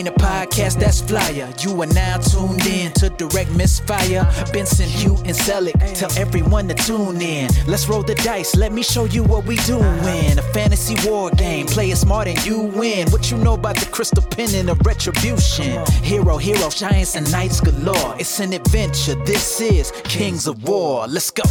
ain't a podcast that's flyer. You are now tuned in to direct misfire. Benson, Hugh, and Selick. Tell everyone to tune in. Let's roll the dice. Let me show you what we do doing. A fantasy war game. Play it smart and you win. What you know about the crystal pen and the retribution? Hero, hero, giants and knights galore. It's an adventure. This is Kings of War. Let's go.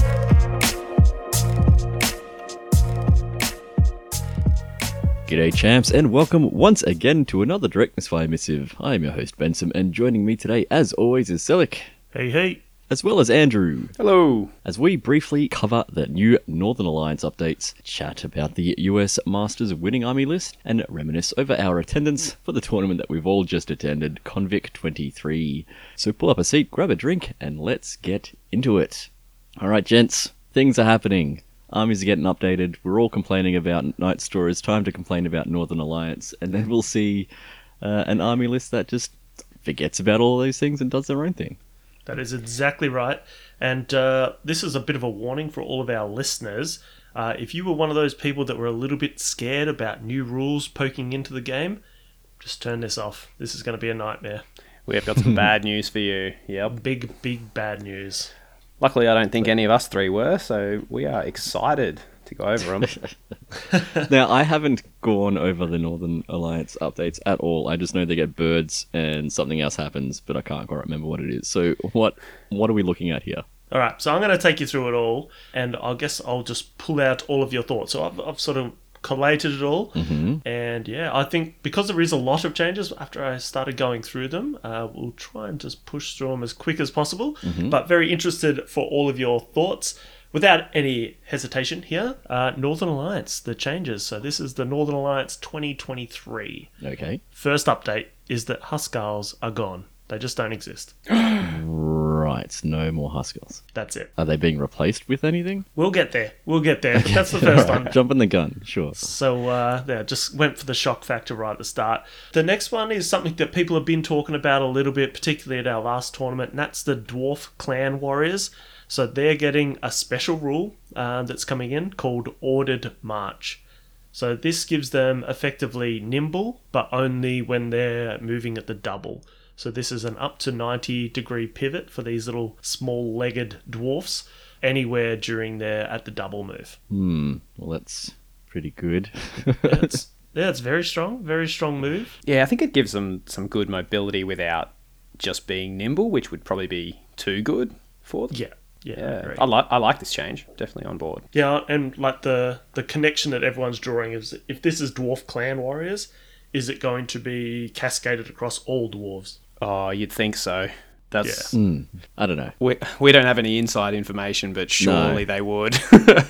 G'day, champs, and welcome once again to another Direct Misfire Missive. I am your host, Benson, and joining me today, as always, is Selick, Hey, hey. as well as Andrew, Hello. as we briefly cover the new Northern Alliance updates, chat about the US Masters winning army list, and reminisce over our attendance for the tournament that we've all just attended, Convic 23. So pull up a seat, grab a drink, and let's get into it. Alright, gents, things are happening. Armies are getting updated. We're all complaining about Night Store. It's time to complain about Northern Alliance. And then we'll see uh, an army list that just forgets about all those things and does their own thing. That is exactly right. And uh, this is a bit of a warning for all of our listeners. Uh, if you were one of those people that were a little bit scared about new rules poking into the game, just turn this off. This is going to be a nightmare. We have got some bad news for you. Yep. Big, big bad news. Luckily, I don't think any of us three were, so we are excited to go over them. now, I haven't gone over the Northern Alliance updates at all. I just know they get birds and something else happens, but I can't quite remember what it is. So, what what are we looking at here? All right, so I'm going to take you through it all, and I guess I'll just pull out all of your thoughts. So I've, I've sort of collated it all, and yeah, I think because there is a lot of changes after I started going through them, uh, we'll try and just push through them as quick as possible. But very interested for all of your thoughts. Without any hesitation here, uh, Northern Alliance, the changes. So this is the Northern Alliance 2023. Okay. First update is that Huscarls are gone. They just don't exist. Right, no more Huscarls. That's it. Are they being replaced with anything? We'll get there. We'll get there. That's the first one. Jumping the gun, sure. So uh, yeah, just went for the shock factor right at the start. The next one is something that people have been talking about a little bit, particularly at our last tournament, and that's the Dwarf Clan Warriors. So they're getting a special rule uh, that's coming in called Ordered March. So this gives them effectively nimble, but only when they're moving at the double. So this is an up to 90 degree pivot for these little small legged dwarfs anywhere during their at the double move. Hmm. Well, that's pretty good. Yeah, it's, yeah, it's very strong, very strong move. yeah, I think it gives them some good mobility without just being nimble, which would probably be too good for them. Yeah, yeah, Yeah, agree. I like I like this change. Definitely on board. yeah, and like the the connection that everyone's drawing is if this is dwarf clan warriors, is it going to be cascaded across all dwarves? Oh, you'd think so. That's hmm. I don't know. we, we don't have any inside information, but surely they would.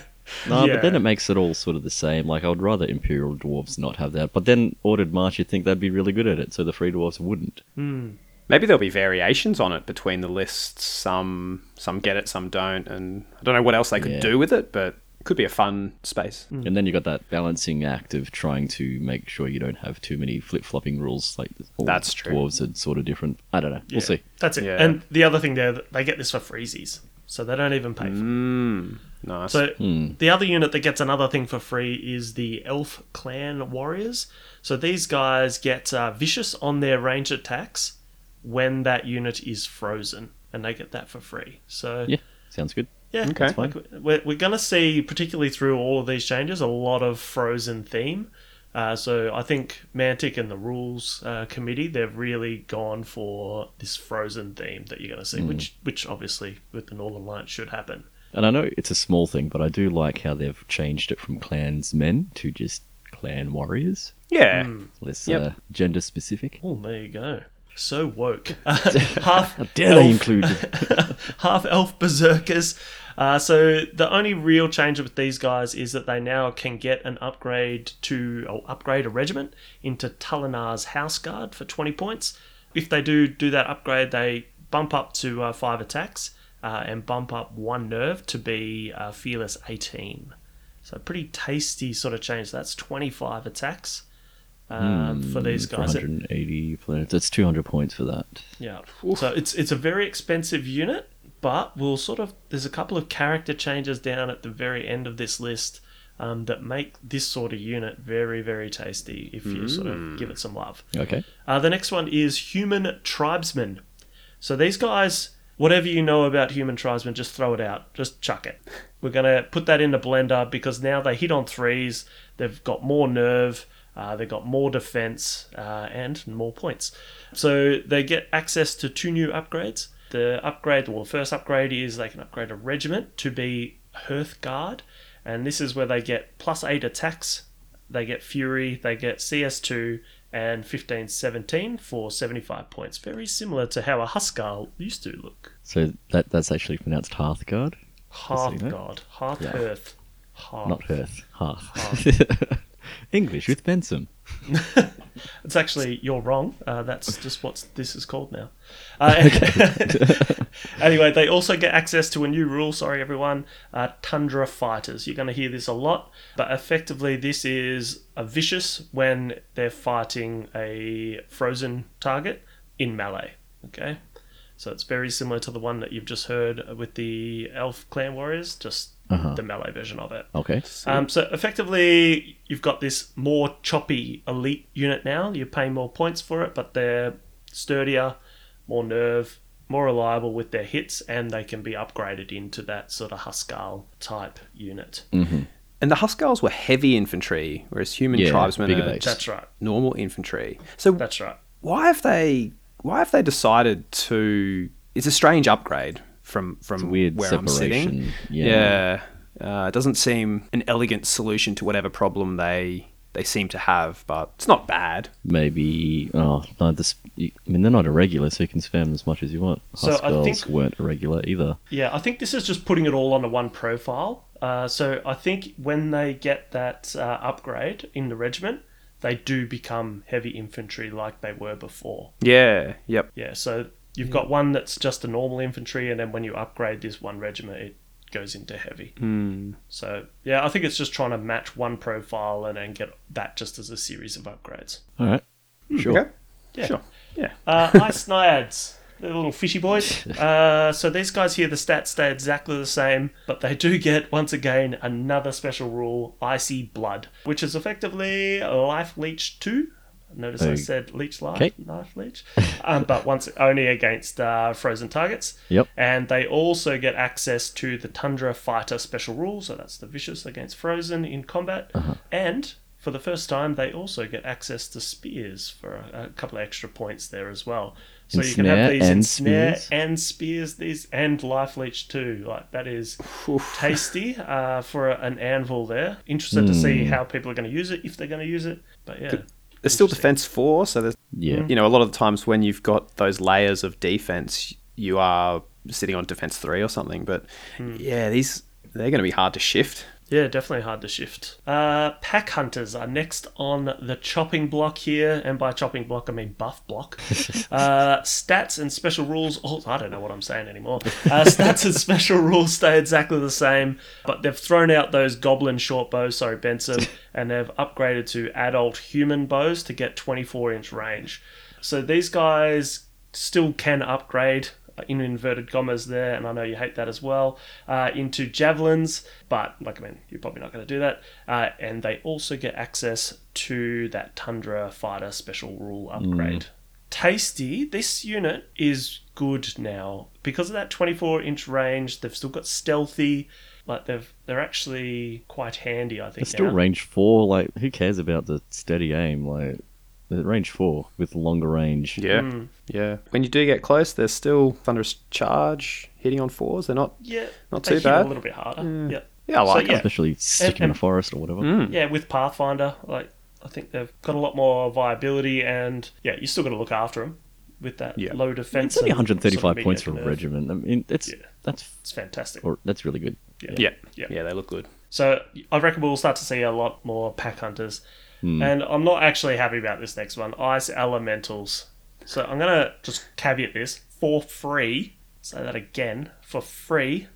No, but then it makes it all sort of the same. Like, I would rather Imperial Dwarves not have that. But then Ordered March, you'd think they'd be really good at it, so the Free Dwarves wouldn't. Hmm. Maybe there'll be variations on it between the lists. Some some get it, some don't, and I don't know what else they could Yeah. do with it, but it could be a fun space. And then you've got that balancing act of trying to make sure you don't have too many flip flopping rules. Like, all That's true. Dwarves are sort of different. I don't know. Yeah, We'll see. That's it. Yeah. And the other thing there, they get this for freezies, so they don't even pay for. it. Mm, nice. So the other unit that gets another thing for free is the Elf Clan Warriors. So these guys get uh, vicious on their range attacks when that unit is frozen, and they get that for free. So Yeah, sounds good. Yeah, Okay. it's like we're, we're going to see, particularly through all of these changes, a lot of frozen theme. Uh, so I think Mantic and the rules uh, committee they've really gone for this frozen theme that you're going to see, which which obviously with the Northern Lights should happen. And I know it's a small thing, but I do like how they've changed it from clansmen to just clan warriors. yeah, Less Yep. uh, gender specific. Oh, there you go. So woke. half Dare they elf- include half elf berserkers. Uh, so the only real change with these guys is that they now can get an upgrade to or upgrade a regiment into Talinar's House Guard for 20 points. If they do do that upgrade, they bump up to uh, five attacks uh, and bump up one nerve to be uh, Fearless 18. So pretty tasty sort of change. That's 25 attacks um, for these guys. 180 planets. That's 200 points for that. Yeah. So it's it's a very expensive unit, but we'll sort of there's a couple of character changes down at the very end of this list um, that make this sort of unit very, very tasty if you sort of give it some love. Okay. Uh, the next one is human tribesmen. So these guys, whatever you know about human tribesmen, just throw it out. Just chuck it. We're going to put that in the blender because now they hit on threes. They've got more nerve. Uh, they've got more defense uh, and more points. So they get access to two new upgrades. The upgrade, well, the first upgrade is they can upgrade a regiment to be Hearth Guard. And this is where they get plus eight attacks they get Fury, they get CS2 and 1517 for 75 points. Very similar to how a Huscarl used to look. So that that's actually pronounced Hearthguard, Hearth? God. Hearth Yeah. Hearth. Hearth. not Hearth. Hearth. English with Benson. It's actually, you're wrong. Uh, that's just what this is called now. Uh, anyway, they also get access to a new rule. Sorry, everyone. Uh, Tundra Fighters. You're going to hear this a lot, but effectively, this is a vicious when they're fighting a frozen target in melee. Okay. So it's very similar to the one that you've just heard with the Elf Clan Warriors, just the melee version of it. Okay. Um, so effectively, you've got this more choppy elite unit now. You're paying more points for it, but they're sturdier, more nerve, more reliable with their hits, and they can be upgraded into that sort of Huscarl type unit. Mm. And the Huscarls were heavy infantry, whereas human Yeah, tribesmen are base. That's right. normal infantry. So That's right. why have they why have they decided to? It's a strange upgrade from from weird where I'm sitting. yeah. Yeah, uh, it doesn't seem an elegant solution to whatever problem they they seem to have, but it's not bad. Maybe. Oh no. This. I mean, they're not irregular, so you can spam as much as you want. So I Huscarls think- weren't irregular either. Yeah, I think this is just putting it all onto one profile. Uh, so I think when they get that uh, upgrade in the regiment, they do become heavy infantry like they were before. Yeah, yep. Yeah, so you've got one that's just a normal infantry, and then when you upgrade this one regiment, it goes into heavy. Hmm. So yeah, I think it's just trying to match one profile and then get that just as a series of upgrades. All right. Sure. Okay. Yeah. Sure. Yeah. Uh, ice naiads. They're little fishy boys. Uh, so these guys here, the stats stay exactly the same, but they do get, once again, another special rule, Icy Blood, which is effectively Life Leech 2. Notice I said Leech Life, Okay. Life Leech. Um, but once only against uh, frozen targets. Yep. And they also get access to the Tundra Fighter special rule, so that's the Vicious against Frozen in combat. Uh-huh. And for the first time, they also get access to spears for a, a couple of extra points there as well. So you can have these in and snare spears? and spears, these and life leech too. Like that is tasty uh, for an anvil there. Interested to see Hmm. how people are going to use it if they're going to use it. But yeah, There's still defense four, so there's Yeah. you know a lot of the times when you've got those layers of defense, you are sitting on defense three or something. But Hmm. yeah, these they're going to be hard to shift. Yeah, definitely hard to shift. Uh, pack hunters are next on the chopping block here, and by chopping block I mean buff block. uh, stats and special rules. Oh, I don't know what I'm saying anymore. Uh, stats and special rules stay exactly the same, but they've thrown out those goblin short bows. Sorry, Benson, and they've upgraded to adult human bows to get 24 inch range. So these guys still can upgrade in inverted commas there, and I know you hate that as well, uh, into javelins, but like I mean, you're probably not going to do that. Uh, and they also get access to that Tundra Fighter special rule upgrade. Tasty, this unit is good now because of that 24 inch range. They've still got stealthy, like they've they're actually quite handy. I think It's still now. range four. Like, who cares about the steady aim? Like, they're range four with longer range. Yeah, Hmm. Yeah. When you do get close, there's still thunderous charge hitting on fours. They're not. Yeah, Not they too hit bad. A little bit harder. Yeah. Yeah, I like So, yeah. Especially sticking in and- a forest or whatever. Yeah, with Pathfinder, like I think they've got a lot more viability, and yeah, you still got to look after them with that Yeah. low defense. It's only 135 sort of points for a regiment. I mean, it's Yeah. that's It's fantastic. or that's really good. Yeah. Yeah, Yeah. yeah, They look good. So I reckon we'll start to see a lot more pack hunters, Hmm. and I'm not actually happy about this next one. Ice elementals. So I'm gonna just caveat this for free. Say that again for free.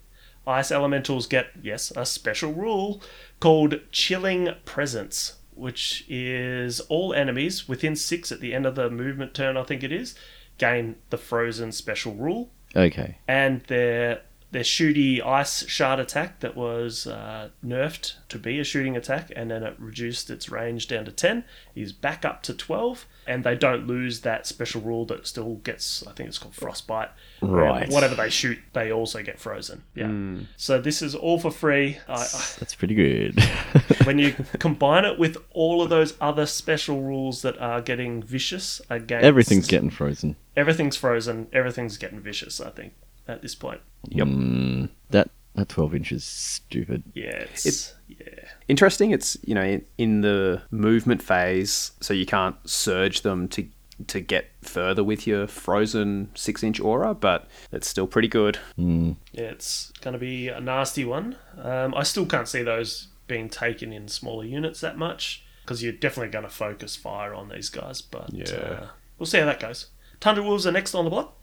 Ice elementals get yes a special rule called chilling presence, which is all enemies within six at the end of the movement turn. I think it is gain the frozen special rule Okay. and their their shooty ice shard attack that was uh, nerfed to be a shooting attack, and then it reduced its range down to 10, is back up to 12, and they don't lose that special rule that still gets, I think it's called Frostbite. where Right. Whatever they shoot, they also get frozen. Yeah. So this is all for free. I, I, That's pretty good. when you combine it with all of those other special rules that are getting vicious against Everything's getting frozen. everything's frozen, everything's getting vicious. I think at this point. Yep. Mm, that that 12 inch is stupid. Yeah, it's, It's- yeah. Interesting. It's you know in, in the movement phase, so you can't surge them to to get further with your frozen six inch aura, but it's still pretty good. Yeah, it's going to be a nasty one. Um, I still can't see those being taken in smaller units that much because you're definitely going to focus fire on these guys. But Yeah. uh, we'll see how that goes. Tundra Wolves are next on the block.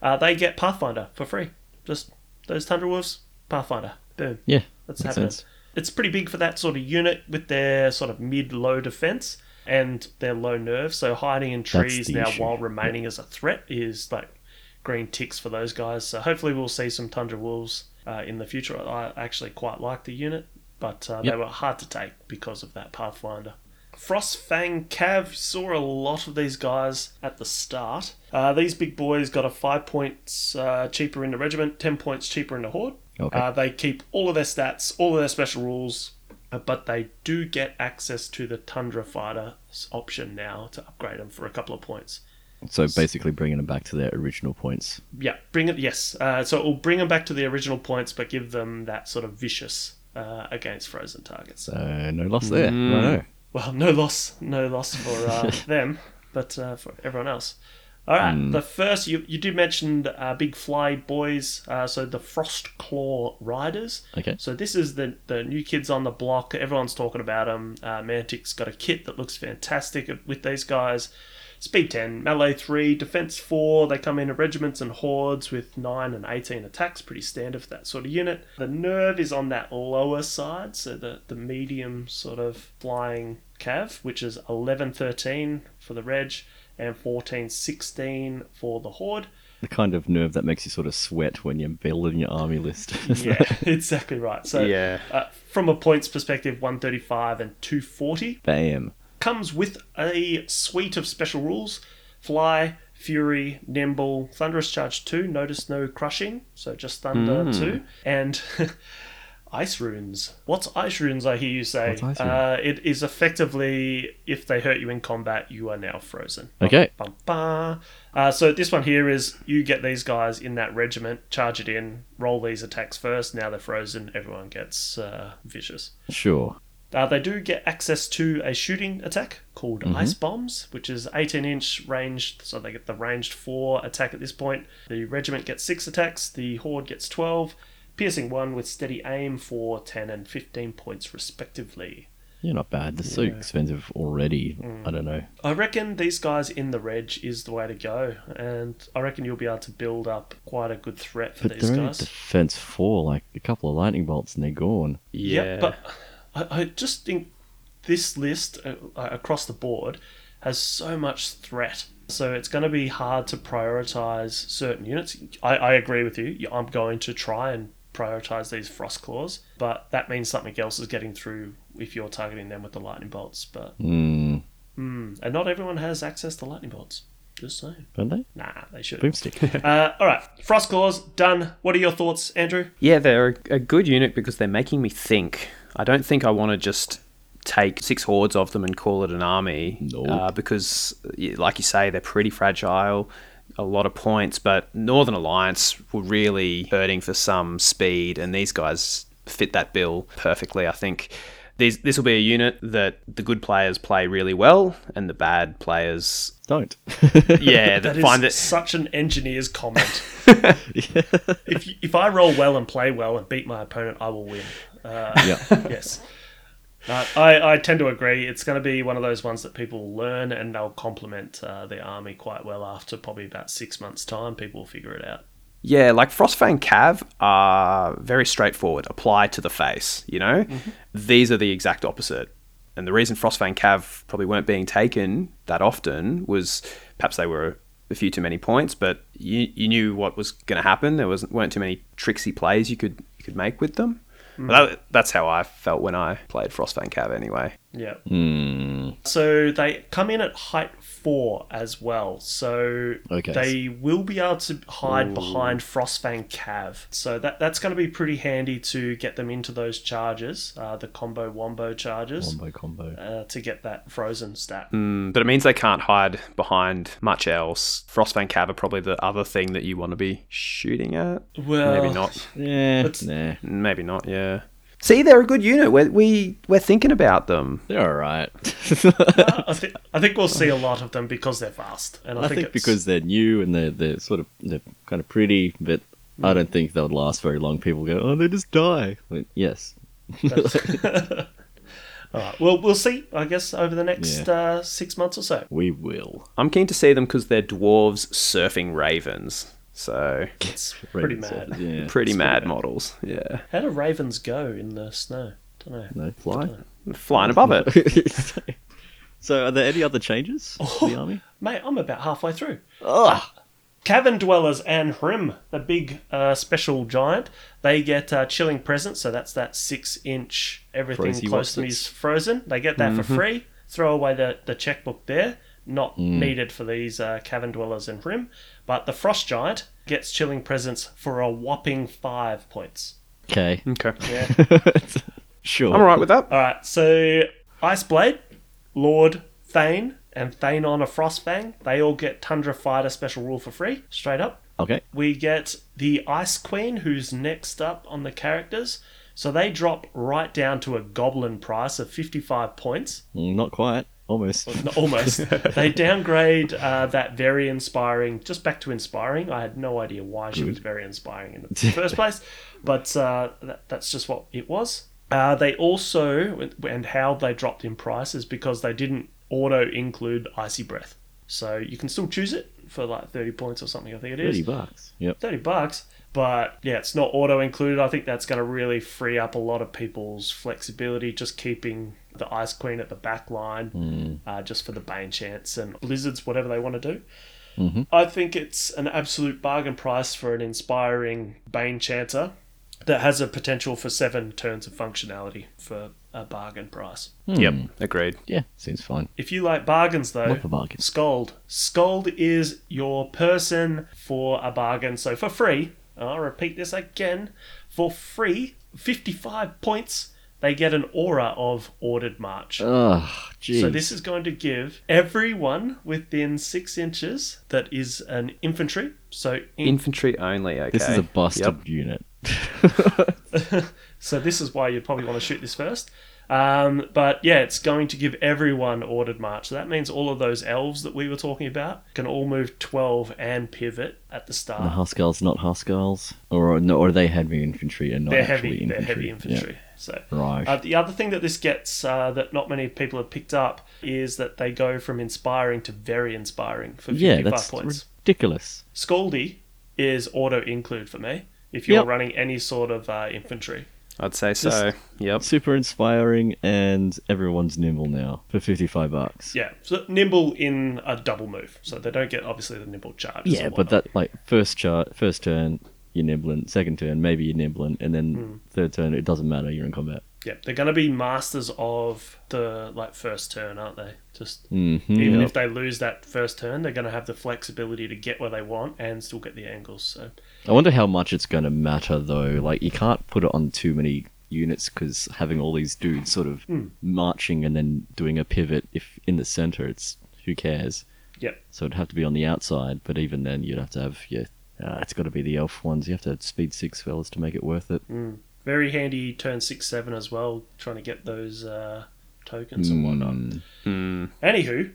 Uh, they get Pathfinder for free. Just those Tundra Wolves, Pathfinder. Boom. Yeah, That's happening. sense. It's pretty big for that sort of unit with their sort of mid-low defense and their low nerve. So hiding in trees now issue. while remaining as a threat is like green ticks for those guys. So hopefully we'll see some Tundra Wolves uh, in the future. I actually quite like the unit, but uh, they were hard to take because of that Pathfinder. Frostfang Cav saw a lot of these guys at the start. Uh, these big boys got a five points uh, cheaper in the regiment, ten points cheaper in the horde. Okay. Uh, they keep all of their stats, all of their special rules, uh, but they do get access to the Tundra Fighter option now to upgrade them for a couple of points. So basically bringing them back to their original points. Yeah, bring it. Yes, uh, so it will bring them back to the original points, but give them that sort of vicious uh, against frozen targets. So no loss there. Righto. Well, no loss, no loss for uh, them, but uh, for everyone else. All right, the first you you did mention uh, big fly boys, uh, so the Frost Claw Riders. Okay. So this is the the new kids on the block. Everyone's talking about them. Uh, Mantic's got a kit that looks fantastic with these guys. Speed 10, melee 3, defense 4. They come in regiments and hordes with 9 and 18 attacks. Pretty standard for that sort of unit. The nerve is on that lower side, so the, the medium sort of flying cav, which is 11 13 for the reg and 14 16 for the horde. The kind of nerve that makes you sort of sweat when you're building your army list. Yeah, exactly right. So, Yeah. uh, from a points perspective, 135 and 240. Bam. Comes with a suite of special rules. Fly fury nimble thunderous charge 2 notice no crushing so just thunder 2 and ice runes. What's ice runes i hear you say? What's ice uh, it is effectively if they hurt you in combat you are now frozen. Okay. Bum, bum. Uh, so this one here is you get these guys in that regiment charge it in roll these attacks first now they're frozen everyone gets uh, vicious. Sure. Uh, they do get access to a shooting attack called Ice Bombs, which is 18 inch ranged, so they get the ranged 4 attack at this point. The regiment gets 6 attacks, the horde gets 12, piercing 1 with steady aim for 10 and 15 points respectively. You're not bad. They're so expensive already. I don't know. I reckon these guys in the reg is the way to go, and I reckon you'll be able to build up quite a good threat for But these they're only guys. defense four, like a couple of lightning bolts and they're gone. Yeah, Yep, but I, I just think this list uh, uh, across the board has so much threat. So it's going to be hard to prioritize certain units. I, I agree with you. I'm going to try and prioritize these frost claws, but that means something else is getting through if you're targeting them with the lightning bolts. But Hmm. mm, and not everyone has access to lightning bolts. Just saying. Don't they? Nah, they should. Boomstick. uh, all right, frost claws done. What are your thoughts, Andrew? Yeah, they're a, a good unit because they're making me think. I don't think I want to just take six hordes of them and call it an army. Nope. Uh, because, like you say, they're pretty fragile, a lot of points, but Northern Alliance were really hurting for some speed, and these guys fit that bill perfectly, I think. These, this will be a unit that the good players play really well, and the bad players, Don't. yeah, that That is find it. such an engineer's comment. if if I roll well and play well and beat my opponent, I will win. Uh, yeah. yes. Uh, I, I tend to agree. It's going to be one of those ones that people learn and they'll complement uh, the army quite well after probably about six months' time. People will figure it out. Yeah, like Frostfang Cav are very straightforward. Apply to the face, you know? These are the exact opposite. And the reason Frostfang Cav probably weren't being taken that often was perhaps they were a few too many points, but you, you knew what was going to happen. There was weren't too many tricksy plays you could you could make with them. But that, that's how I felt when I played Frostfang Cav anyway. Yeah. Hmm. So they come in at height four as well. So Okay. they will be able to hide behind Frostfang Cav. So that that's going to be pretty handy to get them into those charges, uh, the combo wombo charges, Combo combo. uh, to get that frozen stat. Mm, but it means they can't hide behind much else. Frostfang Cav are probably the other thing that you want to be shooting at. Well, Maybe not. Yeah. Nah. Maybe not. Yeah. See, they're a good unit. We're, we we're thinking about them. They're alright. I think I think we'll see a lot of them because they're fast, and I, I think it's- because they're new and they're they're sort of they're kind of pretty, but I don't think they'll last very long. People go, oh, they just die. Like, yes, All right. Well, we'll see. I guess over the next Yeah. uh, six months or so. we will. I'm keen to see them because they're dwarves surfing ravens. So It's pretty Ravens, mad. Yeah. pretty mad models. Yeah, How do ravens go in the snow? Don't know. No fly. flying above it. so, are there any other changes to the army? Mate, I'm about halfway through. Oh, Cavern Dwellers and Hrim, the big uh, special giant, they get uh, chilling presence. So that's that six inch everything Frozy close to me is frozen. They get that for free. Throw away the, the checkbook there. Not Mm. needed for these uh, Cavern Dwellers and Hrim. But the Frost Giant gets chilling Presence for a whopping five points. okay. Okay, Yeah. Sure. I'm alright with that. All right, so Ice Blade, Lord Thane, and Thanon of Frostfang, they all get Tundra Fighter special rule for free, straight up. Okay. We get the Ice Queen, who's next up on the characters. So they drop right down to a goblin price of 55 points. Not quite. Almost. No, Almost. they downgrade uh, that very inspiring just back to inspiring. I had no idea why she was very inspiring in the first place, but uh, that, that's just what it was. Uh, they also, and how they dropped in prices because they didn't auto include Icy Breath. So you can still choose it for like 30 points or something, I think it is. Thirty bucks. Yep. 30 bucks but yeah it's not auto included i think that's going to really free up a lot of people's flexibility just keeping the ice queen at the back line mm. uh, just for the bane chants and blizzards whatever they want to do mm-hmm. i think it's an absolute bargain price for an inspiring bane chanter that has a potential for seven turns of functionality for a bargain price hmm. Yep, agreed. Yeah. Seems fine. if you like bargains, though, Love a bargain. Skald. Skald is your person for a bargain. So for free, I'll repeat this again, for free, 55 points, they get an aura of Ordered March. Oh, geez. So this is going to give everyone within six inches that is an infantry. So in, Infantry only. Okay. This is a busted Yep. unit. so this is why you'd probably want to shoot this first. Um, but yeah, it's going to give everyone ordered march. So that means all of those elves that we were talking about can all move 12 and pivot at the start. The start. Huscarls, not Huscarls, or no, or are they heavy infantry and not they're actually heavy. infantry? They're heavy infantry. So Right. uh, the other thing that this gets uh, that not many people have picked up is that they go from inspiring to very inspiring for 55 yeah, that's points. ridiculous. Scaldy is auto include for me if you're Yep. running any sort of uh, infantry. I'd say so. Yep. Super inspiring, and everyone's nimble now for fifty-five bucks. Yeah, so nimble in a double move, so they don't get obviously the nimble charge. Yeah, but that like first chart, first turn, you're nibbling. Second turn, maybe you're nibbling, and then Hmm. third turn, it doesn't matter. You're in combat. yeah, they're going to be masters of the like first turn, aren't they? Just hmm even if they lose that first turn, they're going to have the flexibility to get where they want and still get the angles. So I wonder how much it's going to matter though. Like you can't put it on too many units because having all these dudes sort of Hmm. marching and then doing a pivot, if in the center, it's who cares. yeah, So it'd have to be on the outside, but even then, you'd have to have yeah. Uh, it's got to be the elf ones. You have to speed six fellas to make it worth it. very handy turn six seven as well, trying to get those uh, tokens and whatnot. Mm. Anywho,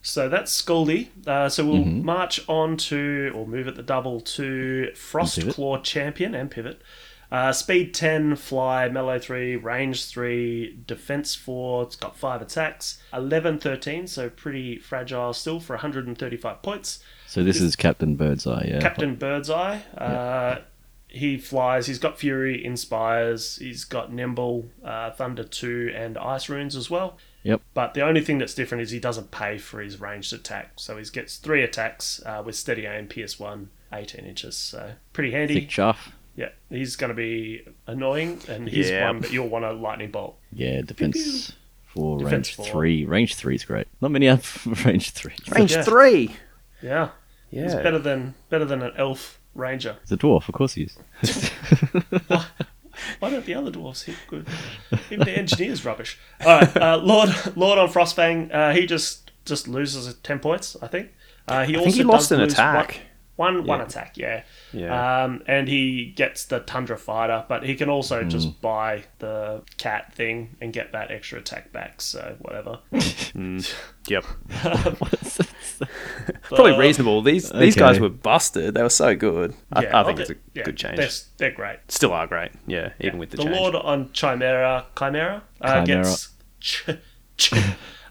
so that's Scaldy. Uh, so we'll Mhm. march on to, or move at the double to pivot. Frostclaw Champion and Pivot. Uh, speed 10, fly, melee 3, range 3, defense 4. It's got 5 attacks. 11, 13, so pretty fragile still for 135 points. So this is Captain Birdseye, yeah. Captain Birdseye. Uh, he flies. He's got Fury, Inspires. He's got Nimble, uh, Thunder 2, and Ice Runes as well. Yep. But the only thing that's different is he doesn't pay for his ranged attack. So he gets three attacks uh, with steady aim, PS1, 18 inches. So pretty handy. Thick chuff. Yeah, he's going to be annoying, and he's Yeah. one that you'll want a lightning bolt. Yeah, defense four, Defense range four. three. Range three is great. Not many have range three. Range Yeah. three. Yeah, Yeah. he's better than better than an elf ranger. He's a dwarf, of course he is. Why don't the other dwarves hit good? Even the engineer's rubbish. All right, uh, Lord Lord on Frostfang, uh, he just just loses ten points. I think. Uh, he I also think he lost an attack. One one, one attack, yeah. Yeah. Um, and he gets the Tundra Fighter, but he can also Hmm. just buy the cat thing and get that extra attack back. So whatever. Yep. Probably reasonable. These these guys were busted. They were so good. I, Yeah, I think oh, it's a yeah, good change. They're, they're great. Still are great. Yeah, even with the, the change. Lord on Chimera, Chimera, uh, Chimera. gets ch- ch-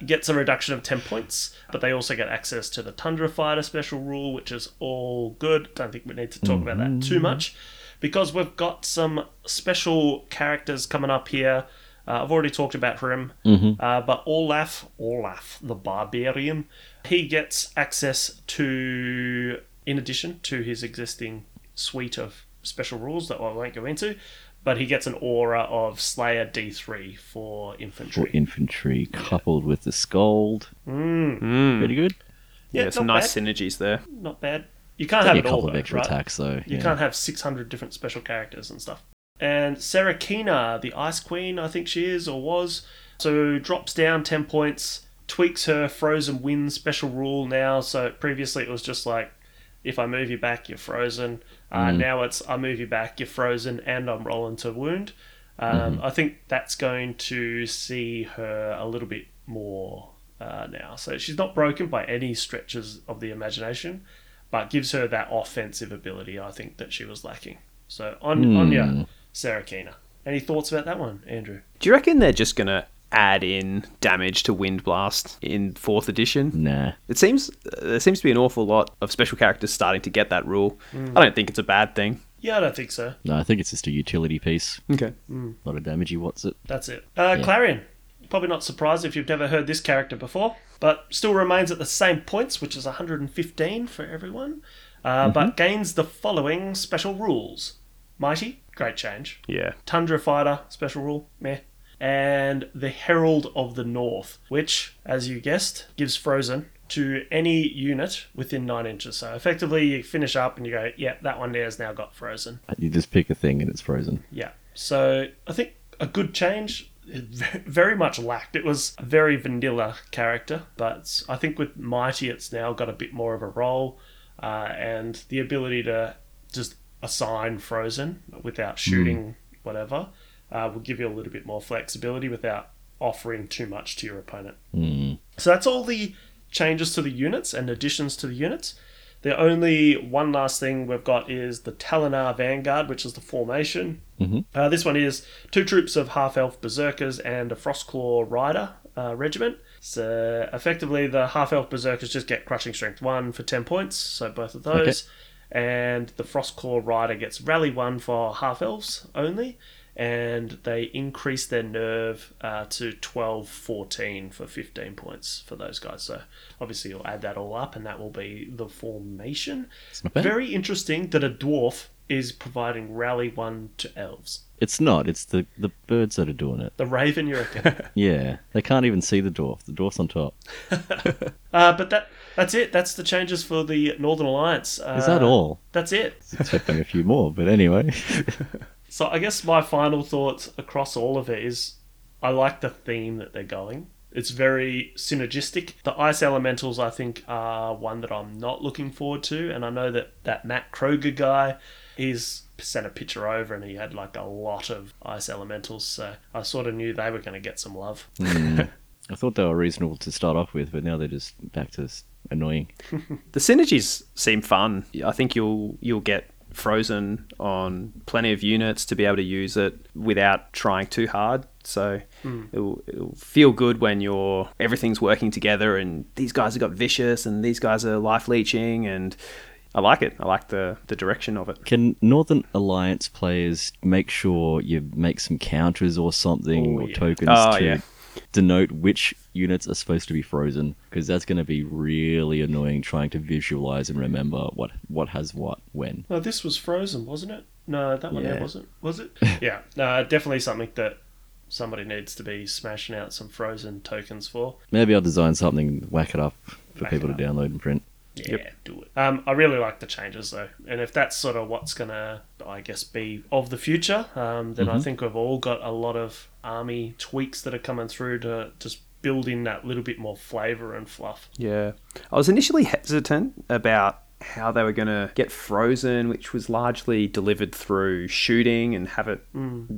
gets a reduction of ten points, but they also get access to the Tundra Fighter special rule, which is all good. Don't think we need to talk about that too much, because we've got some special characters coming up here. Uh, I've already talked about him, uh, but Olaf, Olaf the Barbarian, he gets access to, in addition to his existing suite of special rules that I won't go into, but he gets an aura of Slayer D3 for infantry. For infantry. infantry, coupled with the Skald. Mm. Pretty good. yeah, Yeah, some nice bad. synergies there. Not bad. You can't Only have a it all, couple of though, extra right? attacks, though. You yeah. can't have 600 different special characters and stuff. And Sarakina, the Ice Queen, I think she is or was, so drops down 10 points, tweaks her Frozen Wind special rule now. So previously it was just like, if I move you back, you're frozen. Uh, Now it's I move you back, you're frozen, and I'm rolling to wound. Um, I think that's going to see her a little bit more uh, now. So she's not broken by any stretches of the imagination, but gives her that offensive ability I think that she was lacking. So on on ya, Sarakina. Any thoughts about that one, Andrew? Do you reckon they're just gonna add in damage to Wind Blast in fourth edition? Nah. It seems there seems to be an awful lot of special characters starting to get that rule. Mm. I don't think it's a bad thing. Yeah, I don't think so. No, I think it's just a utility piece. Okay. A lot of damage, he wants it. That's it. Uh, Clarion. Probably not surprised if you've never heard this character before, but still remains at the same points, which is 115 for everyone, uh, but gains the following special rules Mighty, great change. Yeah. Tundra Fighter, special rule, meh. And the Herald of the North, which, as you guessed, gives Frozen to any unit within 9 inches. So effectively, you finish up and you go, yeah, that one there has now got Frozen. You just pick a thing and it's frozen. Yeah. So I think a good change. It very much lacked. It was a very vanilla character, but I think with Mighty, it's now got a bit more of a role uh, and the ability to just assign Frozen without shooting whatever uh, will give you a little bit more flexibility without offering too much to your opponent. So that's all the changes to the units and additions to the units. The only one last thing we've got is the Talinar Vanguard, which is the formation. Uh, this one is two troops of half elf berserkers and a Frostclaw rider uh, regiment. So effectively, the half elf berserkers just get crushing strength one for 10 points, so both of those. And the Frostclaw rider gets rally one for half elves only. And they increase their nerve uh, to 12 14 for 15 points for those guys. So obviously, you'll add that all up, and that will be the formation. Very interesting that a dwarf is providing rally one to elves. It's not. It's the, the birds that are doing it. The raven, you reckon? Yeah. They can't even see the dwarf. The dwarf's on top. uh, but that that's it. That's the changes for the Northern Alliance. Uh, Is that all? That's it. Expecting a few more, but anyway. So I guess my final thoughts across all of it is I like the theme that they're going. It's very synergistic. The ice elementals, I think, are one that I'm not looking forward to, and I know that that Matt Kroger guy, he's sent a picture over and he had like a lot of ice elementals, so I sort of knew they were going to get some love. I thought they were reasonable to start off with, but now they're just back to annoying. The synergies seem fun. I think you'll you'll get frozen on plenty of units to be able to use it without trying too hard. So hmm. it'll, it'll feel good when you're everything's working together and these guys have got vicious and these guys are life leeching and I like it. I like the the direction of it. Can Northern Alliance players make sure you make some counters or something Oh, or yeah. tokens Oh, to yeah. Denote which units are supposed to be frozen because that's going to be really annoying trying to visualize and remember what what has what when. No, this was frozen, wasn't it? No, that one there wasn't. Was it? yeah, uh, definitely something that somebody needs to be smashing out some frozen tokens for. Maybe I'll design something, whack it up for Whack people it to download and print. Yeah, do it. Um, I really like the changes though, and if that's sort of what's gonna, I guess, be of the future, um, then I think we've all got a lot of army tweaks that are coming through to just build in that little bit more flavor and fluff. Yeah. I was initially hesitant about how they were going to get frozen, which was largely delivered through shooting and have it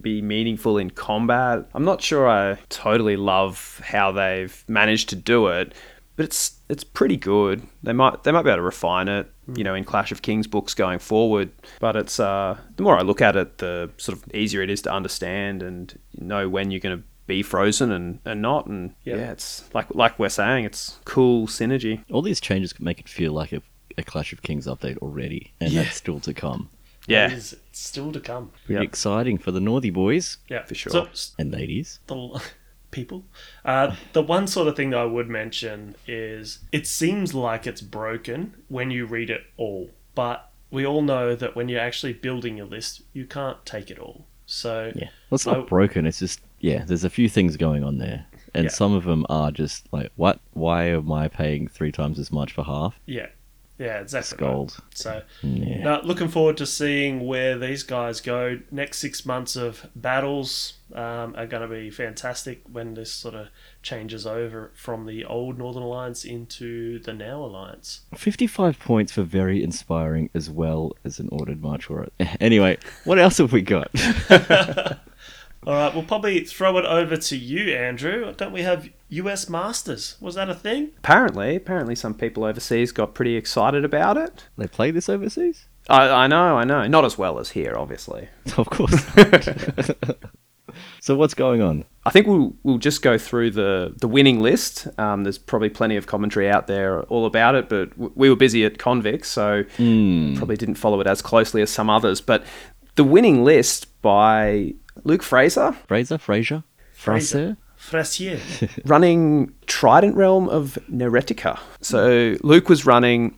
be meaningful in combat. I'm not sure I totally love how they've managed to do it, but it's it's pretty good. They might they might be able to refine it, you know, in Clash of Kings books going forward. But it's uh, the more I look at it, the sort of easier it is to understand and know when you're going to be frozen and, and not and Yeah. yeah it's like like we're saying it's cool synergy All these changes make it feel like a, a Clash of Kings update already, and Yeah. that's still to come. yeah It is it's still to come. Pretty Yep. exciting for the Northy boys Yeah, For sure. So, and ladies. the people. Uh, the one sort of thing that I would mention is it seems like it's broken when you read it all, but we all know that when you're actually building your list, you can't take it all. So Yeah. Well, it's not I- broken. It's just yeah. There's a few things going on there, and Yeah. some of them are just like, what? Why am I paying three times as much for half? yeah, yeah, exactly. It's right. gold. So Yeah. now looking forward to seeing where these guys go. Next six months of battles um, are going to be fantastic when this sort of changes over from the old Northern Alliance into the now Alliance. 55 points for very inspiring as well as an ordered march order. Anyway, what else have we got? All right, we'll probably throw it over to you, Andrew. Don't we have US Masters? Was that a thing? apparently apparently some people overseas got pretty excited about it they play this overseas? I, I know I know not as well as here obviously Of course. so what's going on? I think we'll we'll just go through the the winning list. Um, there's probably plenty of commentary out there all about it, but w- we were busy at Convic, so probably didn't follow it as closely as some others. But the winning list by Luke Fraser, Fraser? Fraser? Fraser? Frassier. running Trident Realm of Neritica. So Luke was running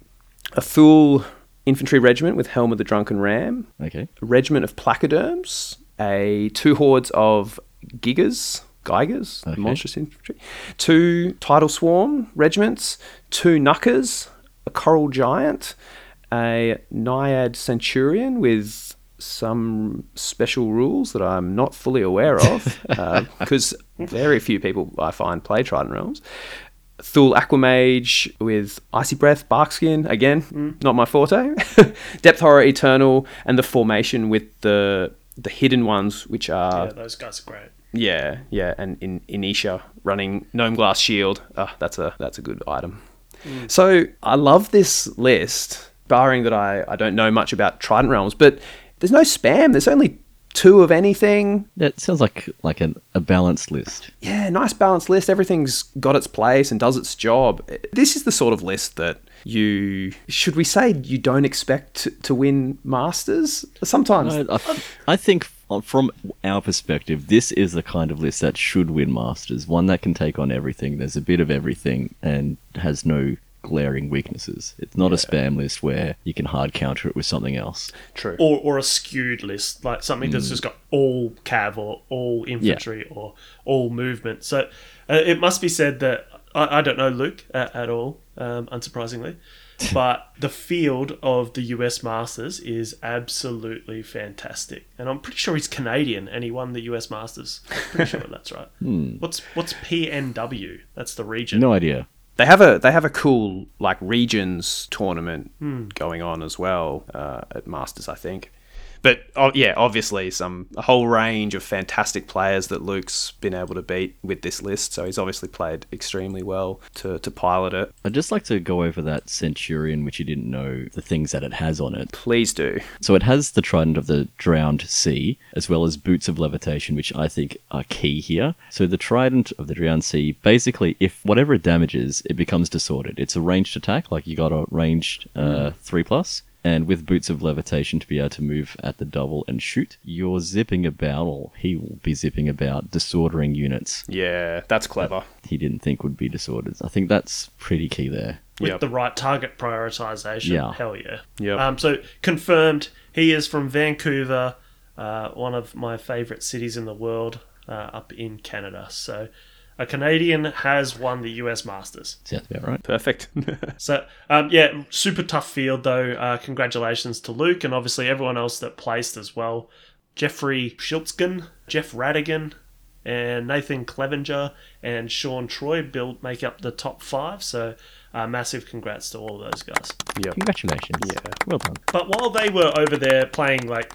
a full infantry regiment with Helm of the Drunken Ram, Okay. a regiment of placoderms, a two hordes of gigas, geigers, Okay. monstrous infantry, two tidal swarm regiments, two nuckers, a coral giant, a naiad centurion with some special rules that I'm not fully aware of, uh, because very few people I find play Trident Realms. Thuul Aquamage with Icy Breath, Barkskin, again, mm. not my forte. Depth Horror Eternal, and the Formation with the the hidden ones, which are yeah, those guys are great. yeah, yeah, and in Inisha running Gnome Glass Shield. Ah, that's a that's a good item. Mm. So I love this list, barring that I, I don't know much about Trident Realms, but there's no spam. There's only two of anything. That sounds like like an, a balanced list. Yeah, nice balanced list. Everything's got its place and does its job. This is the sort of list that you should we say you don't expect to, to win Masters. Sometimes I, I, I think from our perspective, this is the kind of list that should win Masters. One that can take on everything. There's a bit of everything and has no glaring weaknesses. It's not a spam list where you can hard counter it with something else. true. Or, or a skewed list, like something that's just got all cav or all infantry or all movement. So uh, it must be said that I, I don't know Luke at, at all, um, unsurprisingly, but the field of the US Masters is absolutely fantastic, and I'm pretty sure he's Canadian and he won the US Masters. I'm pretty sure that's right. What's what's PNW? That's the region. No idea. They have a they have a cool like regions tournament going on as well uh, at Masters, I think. But oh, yeah, obviously some a whole range of fantastic players that Luke's been able to beat with this list. So he's obviously played extremely well to, to pilot it. I'd just like to go over that Centurion, which you didn't know the things that it has on it. Please do. So it has the Trident of the Drowned Sea, as well as Boots of Levitation, which I think are key here. So the Trident of the Drowned Sea, basically, if whatever it damages, it becomes disordered. It's a ranged attack, like you got a ranged uh, 3 plus, and with boots of levitation to be able to move at the double and shoot, you're zipping about, or he will be zipping about, disordering units Yeah, that's clever. he didn't think would be disordered. I think that's pretty key there. with Yep. the right target prioritization. Yeah. Hell yeah. Yep. Um, so confirmed, he is from Vancouver, uh, one of my favorite cities in the world, uh, up in Canada. So a Canadian has won the US Masters. Sounds about right. Perfect. So um, yeah, super tough field though. Uh, congratulations to Luke and obviously everyone else that placed as well. Jeffrey Schiltzgen, Jeff Radigan, and Nathan Clevenger and Sean Troy build make up the top five. So uh, massive congrats to all of those guys. yep. Congratulations. Yeah. Well done. But while they were over there playing like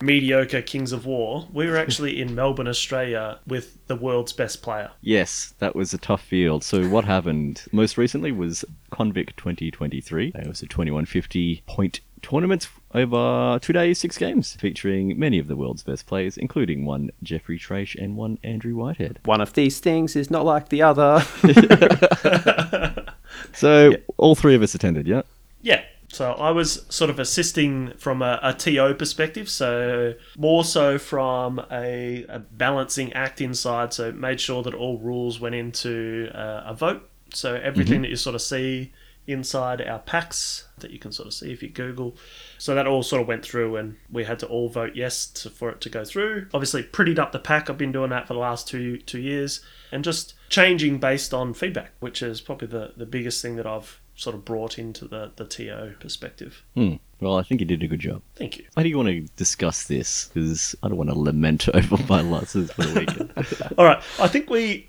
mediocre Kings of War, we were actually in Melbourne, Australia, with the world's best player. Yes, that was a tough field. So what happened most recently was Convic 2023. It was a 2150 point tournament over two days, six games, featuring many of the world's best players, including one Jeffrey Traish and one Andrew Whitehead. One of these things is not like the other. So all three of us attended, yeah? Yeah. So I was sort of assisting from a, a TO perspective, so more so from a, a balancing act inside. So made sure that all rules went into uh, a vote. So everything that you sort of see inside our packs that you can sort of see if you Google. So that all sort of went through, and we had to all vote yes to, for it to go through. Obviously, prettied up the pack. I've been doing that for the last two two years, and just changing based on feedback, which is probably the, the biggest thing that I've sort of brought into the, the TO perspective. Hmm. Well, I think you did a good job. Thank you. How do you want to discuss this? Because I don't want to lament over my losses for the weekend. All right, I think we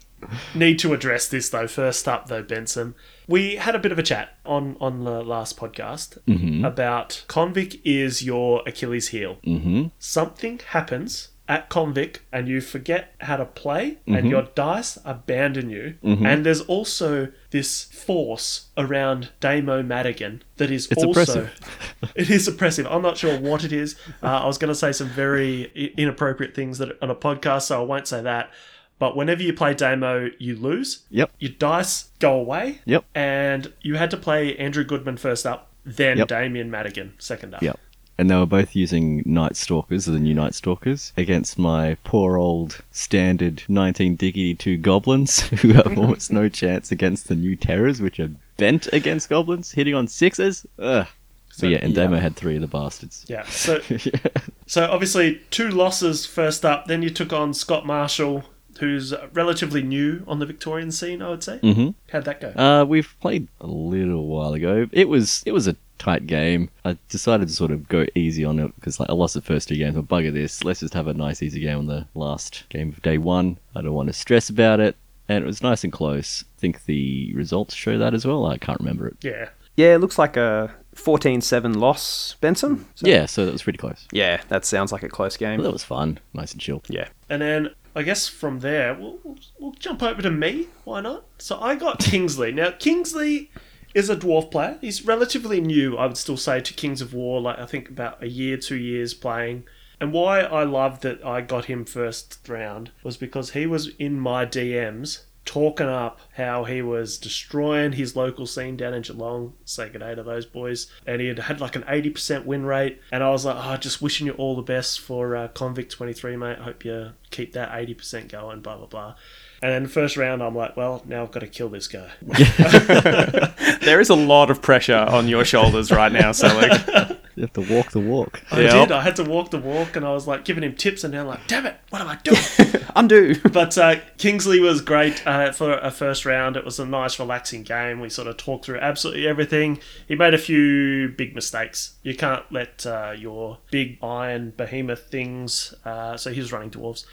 need to address this though. First up, though, Benson, we had a bit of a chat on on the last podcast about Convic is your Achilles heel. mm-hmm. Something happens at Convic and you forget how to play, and your dice abandon you. And there's also this force around Damo Madigan that is It's also oppressive. it is oppressive. I'm not sure what it is. Uh, I was going to say some very inappropriate things that on a podcast, so I won't say that. But whenever you play Damo, you lose. Yep. Your dice go away. Yep. And you had to play Andrew Goodman first up, then Yep. Damien Madigan second up. Yep. And they were both using Night Stalkers, the new Night Stalkers, against my poor old standard 1982 goblins, who have almost no chance against the new Terrors, which are bent against goblins, hitting on sixes. Ugh. So, yeah, and Damo had three of the bastards. Yeah. So so obviously two losses first up. Then you took on Scott Marshall, who's relatively new on the Victorian scene, I would say. Mhm. How'd that go? Uh, we've played a little while ago. It was it was a tight game. I decided to sort of go easy on it because like I lost the first two games. But bugger this. Let's just have a nice easy game on the last game of day one. I don't want to stress about it. And it was nice and close. I think the results show that as well. I can't remember it. yeah. yeah, it looks like a 14-7 loss, Benson. Hmm. So- Yeah, so that was pretty close. Yeah, that sounds like a close But game. that was fun. Nice and chill. Yeah. And then I guess from there, we'll, we'll, we'll jump over to me. Why not? So I got Kingsley. Now, Kingsley is a dwarf player. He's relatively new, I would still say, to Kings of War. Like, I think about a year, two years playing. And why I love that I got him first round was because he was in my DMs talking up how he was destroying his local scene down in Geelong. Say good day to those boys. And he had had like an 80% win rate. And I was like, oh, just wishing you all the best for uh, Convic 23, mate. Hope you keep that 80% going, blah, blah, blah. And then the first round, I'm like, well, now I've got to kill this guy. There is a lot of pressure on your shoulders right now, Selig. You have to walk the walk. I Yep. did. I had to walk the walk, and I was like giving him tips, and then like, damn it, what am I doing? Undo. but uh, Kingsley was great uh, for a first round. It was a nice, relaxing game. We sort of talked through absolutely everything. He made a few big mistakes. You can't let uh, your big iron behemoth things. Uh, so he was running dwarves.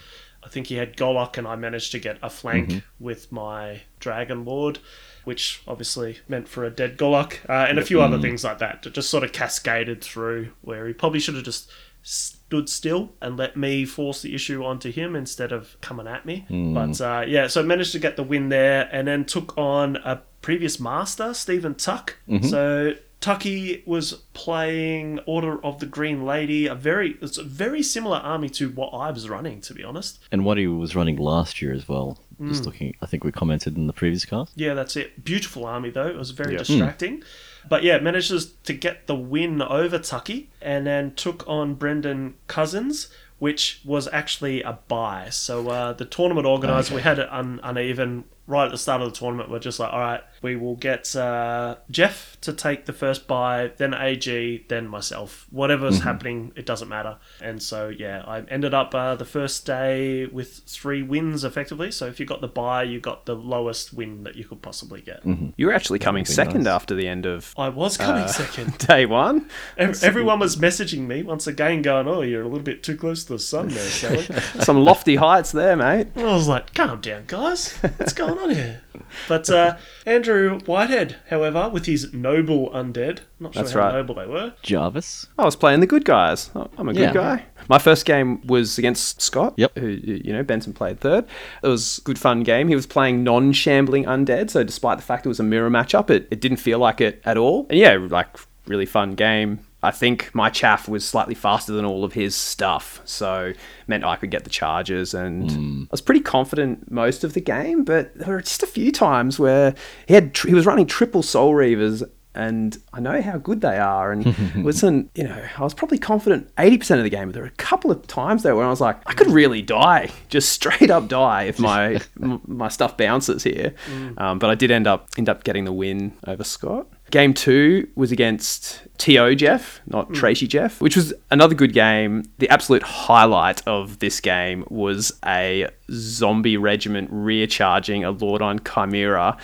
I think he had Golloch, and I managed to get a flank with my Dragon Lord, which obviously meant for a dead Golloch, uh, and a few other things like that. That just sort of cascaded through where he probably should have just stood still and let me force the issue onto him instead of coming at me. But uh, yeah, so managed to get the win there, and then took on a previous master, Stephen Tuck. So. Tucky was playing Order of the Green Lady, a very it's a very similar army to what I was running, to be honest. And what he was running last year as well. Just looking, I think we commented in the previous cast. Yeah, that's it. Beautiful army though. It was very Yeah. distracting. But yeah, manages to get the win over Tucky and then took on Brendan Cousins, which was actually a buy. So uh, the tournament organizer, we had it un- uneven right at the start of the tournament. We're just like, all right, we will get uh, Jeff to take the first buy, then AG, then myself. Whatever's happening, it doesn't matter. And so yeah, I ended up uh, the first day with three wins effectively. So if you got the buy, you got the lowest win that you could possibly get. You were actually coming second nice. after the end of I was coming Uh, second. day one. Ev- Everyone was messaging me once again, going, "Oh, you're a little bit too close to the sun there, Sally." Some lofty heights there, mate. I was like, "Calm down, guys. What's going on here?" But uh, Andrew Whitehead, however, with his noble undead, not sure That's how right. noble they were. Jarvis. I was playing the good guys. I'm a good Yeah. guy. My first game was against Scott. Yep. Who you know Benson played third. It was a good fun game. He was playing non-shambling undead, so despite the fact it was a mirror matchup, it, it didn't feel like it at all. And yeah, like really fun game. I think my chaff was slightly faster than all of his stuff, so meant I could get the charges, and I was pretty confident most of the game. But there were just a few times where he had tr- he was running triple Soul Reavers, and I know how good they are, and it wasn't you know I was probably confident eighty percent of the game, but there were a couple of times there where I was like I could really die, just straight up die if my m- my stuff bounces here. Um, but I did end up end up getting the win over Scott. Game two was against To Jeff, not hmm. Tracy Jeff, which was another good game. The absolute highlight of this game was a zombie regiment rear charging a Lord on Chimera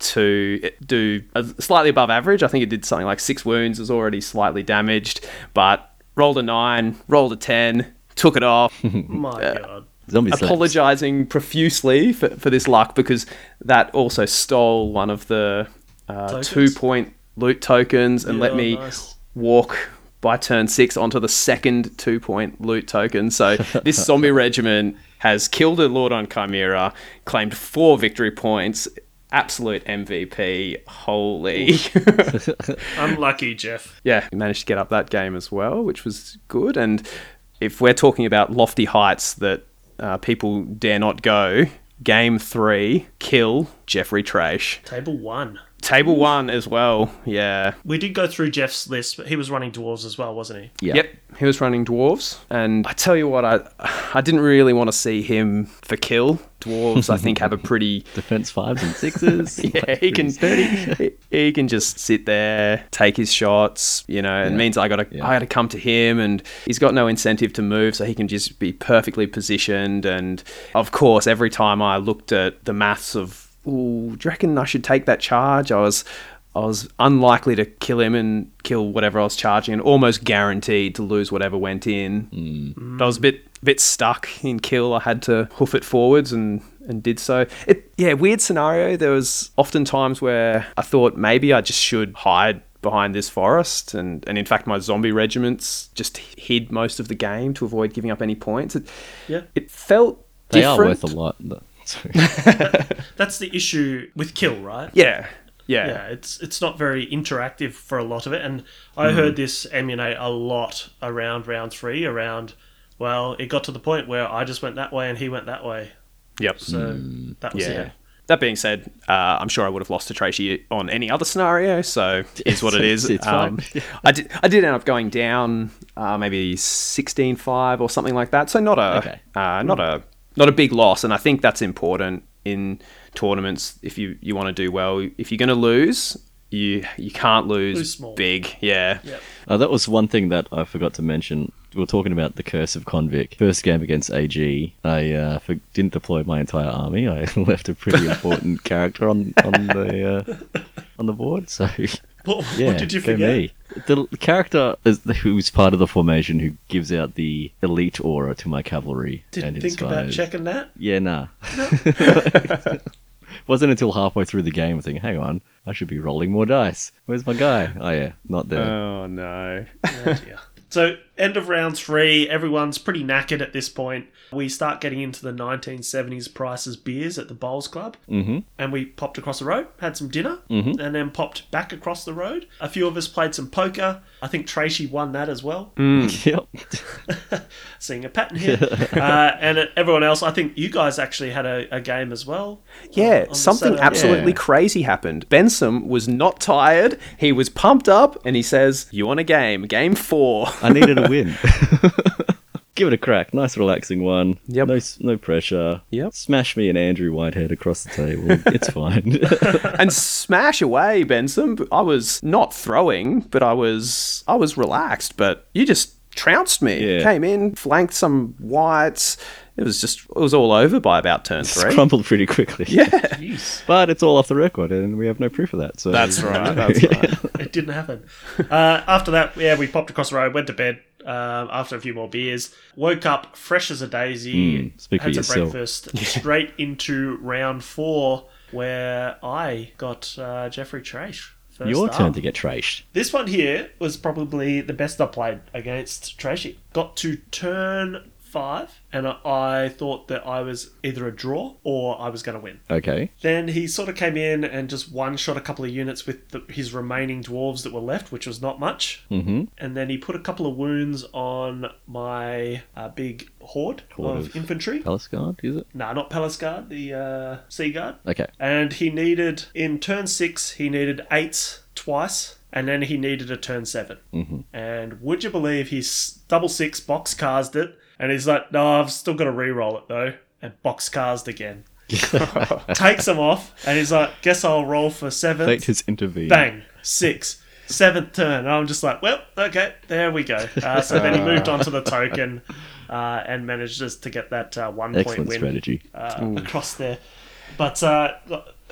to do a slightly above average. I think it did something like six wounds, was already slightly damaged, but rolled a nine, rolled a 10, took it off, My uh, God. Zombie slaps. apologizing profusely for, for this luck because that also stole one of the uh, two point loot tokens and let me nice. walk by turn six onto the second two point loot token. So this zombie regiment has killed a Lord on Chimera, claimed four victory points. Absolute MVP. Holy. Unlucky, Jeff. yeah, we managed to get up that game as well, which was good. And if we're talking about lofty heights that uh, people dare not go, game three, kill Jeffrey Trash. Table one. Table one as well, yeah. We did go through Jeff's list, but he was running dwarves as well, wasn't he? Yeah. Yep, he was running dwarves, and I tell you what, I I didn't really want to see him for kill. Dwarves, I think, have a pretty Defense fives and sixes. yeah, like, he can sturdy. he, he can just sit there, take his shots. You know, it Yeah. means I got to Yeah. I got to come to him, and he's got no incentive to move, so he can just be perfectly positioned. And of course, every time I looked at the maths of, ooh, do you reckon I should take that charge? I was. I was unlikely to kill him and kill whatever I was charging, and almost guaranteed to lose whatever went in. Hmm. But I was a bit bit stuck in kill. I had to hoof it forwards and and did so. It yeah, weird scenario. There was often times where I thought maybe I just should hide behind this forest and and in fact my zombie regiments just hid most of the game to avoid giving up any points. It Yeah. it felt They different. are worth a lot. though. That's the issue with kill, right? Yeah. Yeah. yeah, it's it's not very interactive for a lot of it, and. I heard this emanate a lot around round three. Around, well, it got to the point where I just went that way and he went that way, Yep. so that was. Yeah. it. That being said, uh, I'm sure I would have lost to Tracy on any other scenario, so it's what it is. It's Um, fine. I did I did end up going down uh, maybe 16-5 or something like that. So not a Okay. uh, not a not a big loss, and I think that's important in tournaments if you, you want to do well. If you're going to lose, you you can't lose, Lose small. big. Yeah. Yep. Uh, that was one thing that I forgot to mention. We are talking about the curse of Convic. First game against AG, I uh, for, didn't deploy my entire army. I left a pretty important character on on the uh, on the board. So What, yeah, what did you go forget? me. The, the character is who's part of the formation who gives out the elite aura to my cavalry. Didn't and think about checking that. Yeah, nah. Wasn't until halfway through the game I thinking, hang on, I should be rolling more dice. Where's my guy? Oh yeah, not there. Oh no. Oh, dear. So End of round three, everyone's pretty knackered at this point. We start getting into the 1970s prices beers at the Bowls Club. Mm-hmm. And we popped across the road, had some dinner, mm-hmm. and then popped back across the road. A few of us played some poker. I think Tracy won that as well. Yep. Seeing a pattern here. uh, and everyone else, I think you guys actually had a, a game as well. Yeah, on the something absolutely Yeah. crazy happened. Benson was not tired. He was pumped up, and he says, "You want a game? Game four. I needed a win. Give it a crack. Nice, relaxing one. Yep. No, no pressure. Yep. Smash me and Andrew Whitehead across the table. It's fine. and smash away, Benson. I was not throwing, but I was I was relaxed. But you just trounced me. Yeah. Came in, flanked some whites. It was just it was all over by about turn It's three. crumbled pretty quickly. Yeah, Jeez. But it's all off the record, and we have no proof of that. So that's right. That's right. it didn't happen. Uh, after that, yeah, we popped across the road, went to bed. Um, after a few more beers, woke up fresh as a daisy. Mm, speak for had some yourself. breakfast. straight into round four, where I got uh, Jeffrey Trash. First Your up. turn to get trashed. This one here was probably the best I played against Trashy. Got to turn five, and I- I thought that I was either a draw or I was going to win. Okay. Then he sort of came in and just one shot a couple of units with the, his remaining dwarves that were left, which was not much. Mm-hmm. And then he put a couple of wounds on my uh, big horde, Horde of, of- infantry. Palace Guard, is it? Nah, not Palace Guard, the uh, Sea Guard. Okay. And he needed, in turn six, he needed eights twice, and then he needed a turn 7 Mhm. And would you believe he's double six box cast it, and he's like, no, I've still got to re-roll it though, and box cast again. Takes him off, and he's like, guess I'll roll for seven. Fate has intervened. Bang, six. Seventh turn. And I'm just like, well, okay, there we go. Uh, so then he moved on to the token uh, and managed us to get that uh, one point win strategy. uh, across there. But uh,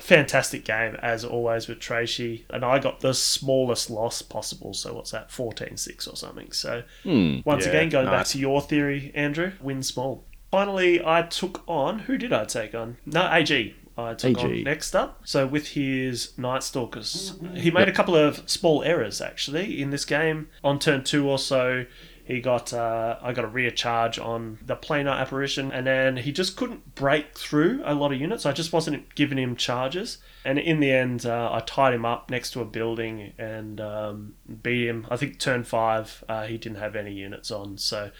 fantastic game as always with Tracy, and I got the smallest loss possible. So what's that, 14-6 or something? So Hmm. once Yeah, again, going back to your theory, Andrew, win small. Finally, I took on who did I take on? No, AG. I took AG. on next up. So with his Night Stalkers, he made a couple of small errors actually in this game. On turn two or so, he got uh, I got a rear charge on the planar apparition, and then he just couldn't break through a lot of units. I just wasn't giving him charges, and in the end, uh, I tied him up next to a building and um, beat him. I think turn five, uh, he didn't have any units on, so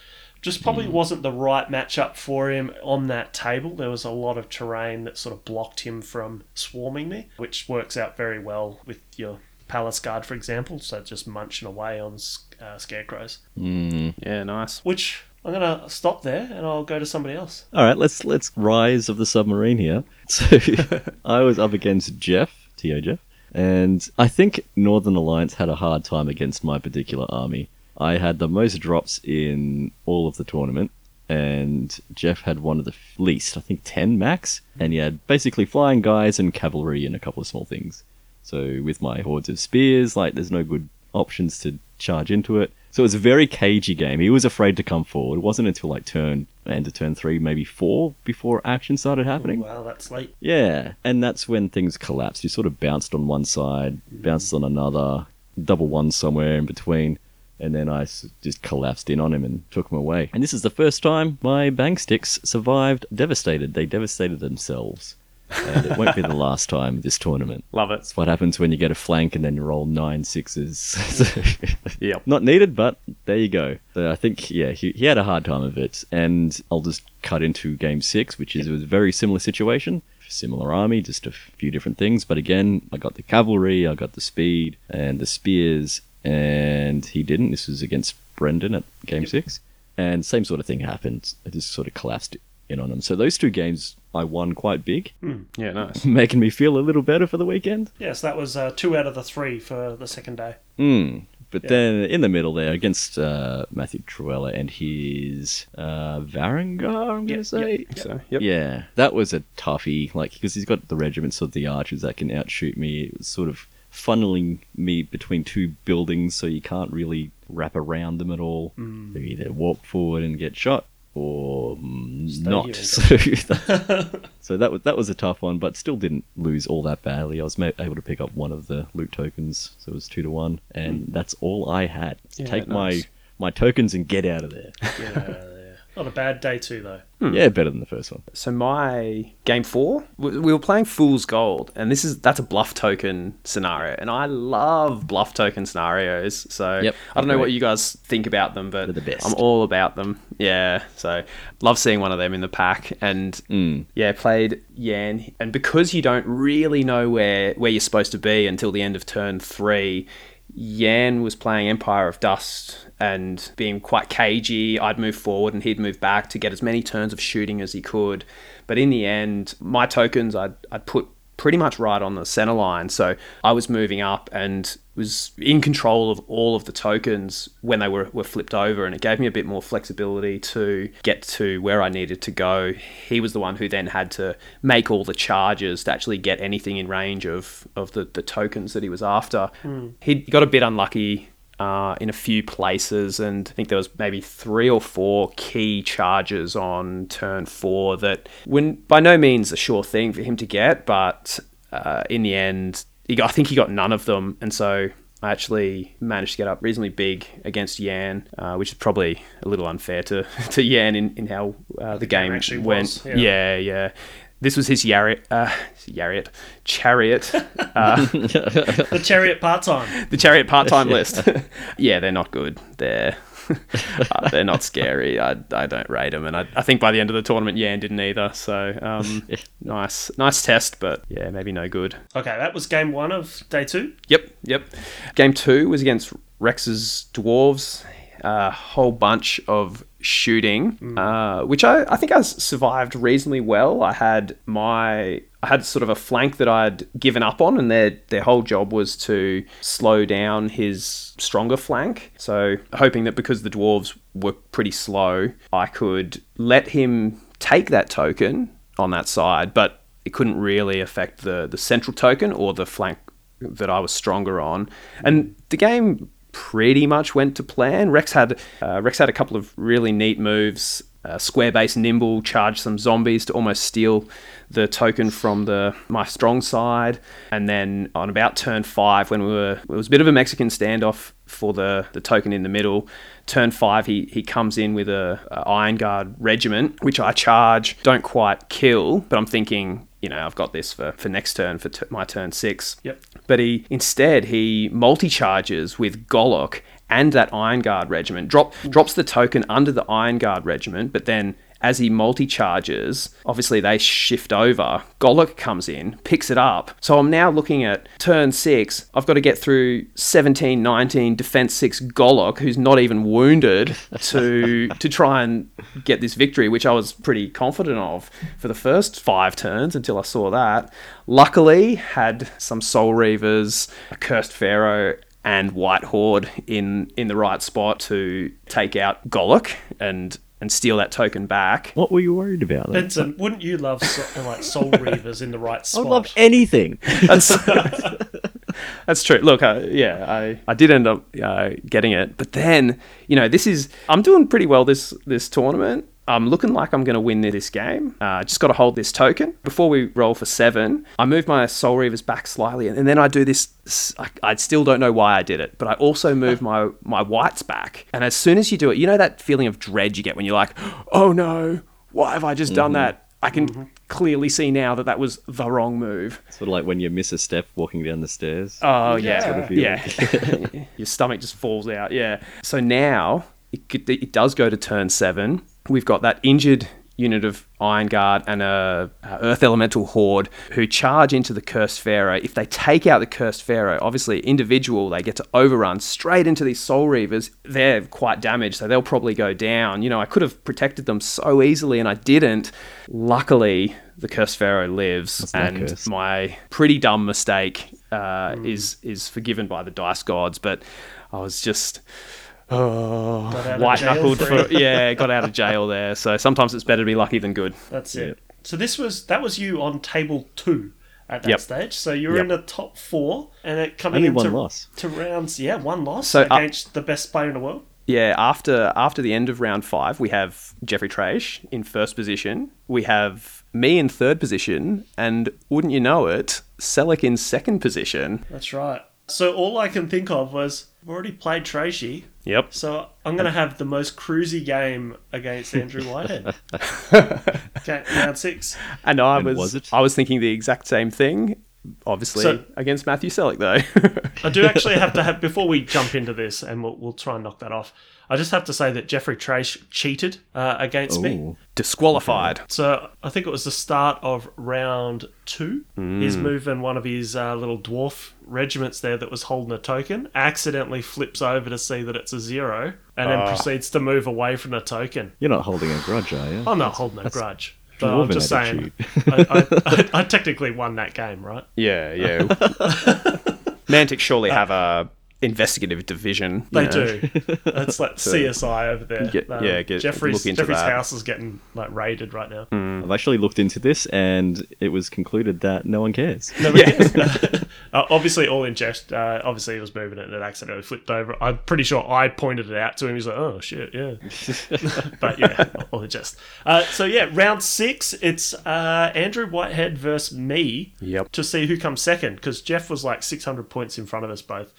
just probably wasn't the right matchup for him on that table. There was a lot of terrain that sort of blocked him from swarming me, which works out very well with your palace guard, for example. So just munching away on uh, scarecrows. Mm. Yeah, nice. Which I'm gonna stop there and I'll go to somebody else. All right, let's let's rise of the submarine here. So I was up against Jeff, To Jeff, and I think Northern Alliance had a hard time against my particular army. I had the most drops in all of the tournament, and Jeff had one of the least, I think ten max, and he had basically flying guys and cavalry and a couple of small things. So with my hordes of spears, like there's no good options to charge into it. So it was a very cagey game. He was afraid to come forward. It wasn't until like turn end of turn three, maybe four, before action started happening. Wow, that's late. Yeah, and that's when things collapsed. You sort of bounced on one side, hmm. bounced on another, double one somewhere in between, and then I just collapsed in on him and took him away. And this is the first time my bang sticks survived devastated. They devastated themselves. And it won't be the last time this tournament. Love it. That's what happens when you get a flank and then you roll nine sixes. So, Yep. Not needed, but there you go. So I think, yeah, he, he had a hard time of it. And I'll just cut into game six, which is a very similar situation. Similar army, just a few different things. But again, I got the cavalry, I got the speed and the spears, and he didn't. This was against Brendan at game six. And same sort of thing happened. I just sort of collapsed in on him. So those two games I won quite big, Yeah, nice. making me feel a little better for the weekend. Yes, that was uh, two out of the three for the second day. Mm. But Yeah. then in the middle there, against uh, Matthew Truella and his uh, Varangur, I'm going to say. yep. So, yep. Yeah, that was a toughie. Like, because he's got the regiments of the archers that can outshoot me. It was sort of funneling me between two buildings, so you can't really wrap around them at all. Mm. You either walk forward and get shot, or mm, Stay not. So, that, so that was that was a tough one, but still didn't lose all that badly. I was able to pick up one of the loot tokens, so it was two to one, and that's all I had. Yeah, Take nice. my my tokens and get out of there. Yeah. Not a bad day too, though. Yeah, better than the first one. So my game four, we we were playing Fool's Gold, and this is that's a bluff token scenario, and I love bluff token scenarios. So Yep, I don't know what you guys think about them, but the best. I'm all about them. Yeah, so love seeing one of them in the pack, and Mm. yeah, played Yan, and because you don't really know where where you're supposed to be until the end of turn three. Yan was playing Empire of Dust and being quite cagey. I'd move forward and he'd move back to get as many turns of shooting as he could. But in the end, my tokens I'd, I'd put pretty much right on the center line. So I was moving up and was in control of all of the tokens when they were, were flipped over. And it gave me a bit more flexibility to get to where I needed to go. He was the one who then had to make all the charges to actually get anything in range of, of the, the tokens that he was after. Hmm. He got a bit unlucky uh, in a few places, and I think there was maybe three or four key charges on turn four that were by no means a sure thing for him to get, but uh, in the end, he got, I think he got none of them, and so I actually managed to get up reasonably big against Yan, uh, which is probably a little unfair to, to Yan in, in how uh, the, game, actually went. was, yeah. yeah, yeah. This was his Yariot, uh, Yariot, chariot, uh, The chariot part time. the chariot part-time list. yeah, they're not good. They're uh, they're not scary. I, I don't rate them, and I, I think by the end of the tournament, Yan didn't either. So um, nice nice test, but yeah, maybe no good. Okay, that was game one of day two. Yep, yep. Game two was against Rex's dwarves. A whole bunch of shooting, uh, which I, I think I survived reasonably well. I had my I had sort of a flank that I'd given up on, and their their whole job was to slow down his stronger flank. So hoping that because the dwarves were pretty slow, I could let him take that token on that side, but it couldn't really affect the the central token or the flank that I was stronger on. And the game pretty much went to plan. Rex had uh, Rex had a couple of really neat moves. Uh, square base nimble charged some zombies to almost steal the token from the my strong side, and then on about turn five, when we were it was a bit of a Mexican standoff for the the token in the middle. Turn five, he he comes in with a, a Iron Guard regiment, which I charge, don't quite kill, but I'm thinking, you know, I've got this for for next turn for t- my turn six. Yep. But he instead he multi charges with Golloch and that Iron Guard regiment. Drop drops the token under the Iron Guard regiment, but then as he multi charges, obviously they shift over. Golloch comes in, picks it up. So I'm now looking at turn six. I've got to get through 17, 19, defense six Golloch, who's not even wounded, to to try and get this victory, which I was pretty confident of for the first five turns until I saw that. Luckily, had some Soul Reavers, a Cursed Pharaoh, and White Horde in in the right spot to take out Golloch and and steal that token back. What were you worried about? Then? Benson, wouldn't you love so, like Soul Reavers in the right spot? I'd love anything. That's that's true. Look, uh, yeah, I, I did end up uh, getting it, but then you know this is I'm doing pretty well this this tournament. I'm looking like I'm going to win this game. Uh, just got to hold this token before we roll for seven. I move my Soul Reavers back slightly, and then I do this. I, I still don't know why I did it, but I also move my my whites back. And as soon as you do it, you know that feeling of dread you get when you're like, "Oh no, why have I just done that?" I can clearly see now that that was the wrong move. sort of like when you miss a step walking down the stairs. Oh yeah, Sort of yeah. Your stomach just falls out. Yeah. So now it, it does go to turn seven. We've got that injured unit of Iron Guard and a, a Earth Elemental Horde who charge into the Cursed Pharaoh. If they take out the Cursed Pharaoh, obviously individual, they get to overrun straight into these Soul Reavers. They're quite damaged, so they'll probably go down. You know, I could have protected them so easily, and I didn't. Luckily, the Cursed Pharaoh lives, and my pretty dumb mistake uh, is is forgiven by the dice gods. But I was just oh, white knuckled for yeah, got out of jail there. So sometimes it's better to be lucky than good. That's it. So this was that was you on table two at that Yep. stage. So you're Yep. in the top four, and it coming Only into one loss. to rounds. Yeah, one loss So, uh, against the best player in the world. Yeah, after after the end of round five, we have Jeffrey Trash in first position. We have me in third position, and wouldn't you know it, Selleck in second position. That's right. So all I can think of was I've already played Tracy. Yep. So I'm going to have the most cruisy game against Andrew Whitehead. okay, round six. And I And was, was it? I was thinking the exact same thing. Obviously So- against Matthew Selleck though. I do actually have to have before we jump into this, and we'll, we'll try and knock that off. I just have to say that Jeffrey Trace cheated uh, against me. Disqualified. So I think it was the start of round two. He's moving one of his uh, little dwarf regiments there that was holding a token, accidentally flips over to see that it's a zero, and then proceeds to move away from the token. You're not holding a grudge, are you? I'm not holding a grudge. But I'm dwarven just saying. I, I, I, I technically won that game, right? Yeah, yeah. Mantic surely have a investigative division. They know. do. It's like CSI over there. Um, yeah, get- Jeffrey's Jeffrey's that. house is getting like raided right now. I've actually looked into this, and it was concluded that no one cares. Nobody cares. uh, obviously, all in jest. Uh, obviously, he was moving it and it accidentally flipped over. I'm pretty sure I pointed it out to him. He's like, "Oh shit, yeah." but yeah, all in jest. Uh, so yeah, round six. It's uh, Andrew Whitehead versus me. Yep. To see who comes second, because Jeff was like 600 points in front of us both.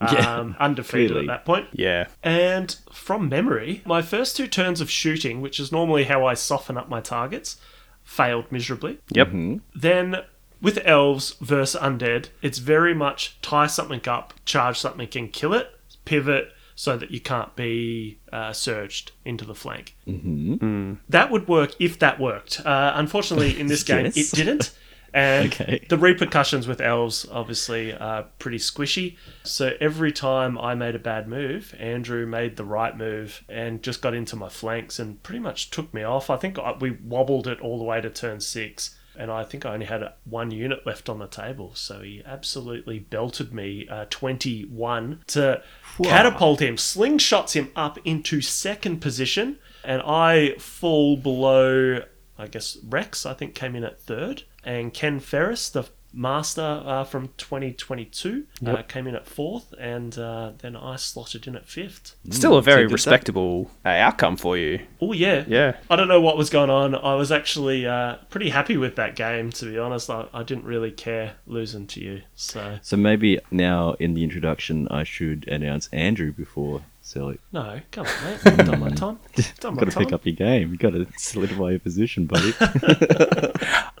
Yeah, Um, undefeated clearly. at that point. Yeah. And from memory, my first two turns of shooting, which is normally how I soften up my targets, failed miserably. Yep. Then with elves versus undead, it's very much tie something up, charge something and kill it, pivot so that you can't be uh, surged into the flank. Mm-hmm. That would work if that worked. Uh, unfortunately, in this game, Yes. it didn't. And Okay. the repercussions with elves obviously are pretty squishy. So every time I made a bad move, Andrew made the right move and just got into my flanks and pretty much took me off. I think we wobbled it all the way to turn six. And I think I only had one unit left on the table. So he absolutely belted me uh, 21 to catapult him, slingshots him up into second position. And I fall below I guess Rex, I think, came in at third, and Ken Ferris, the master uh, from 2022, uh, came in at fourth, and uh, then I slotted in at fifth. Still a very So respectable uh, outcome for you. Oh yeah, Yeah. I don't know what was going on. I was actually uh, pretty happy with that game, to be honest. I, I didn't really care losing to you. So So maybe now in the introduction, I should announce Andrew before Selleck. no, come on, mate. I've done my time. Done my Got to time. pick up your game. You got to solidify your position, buddy.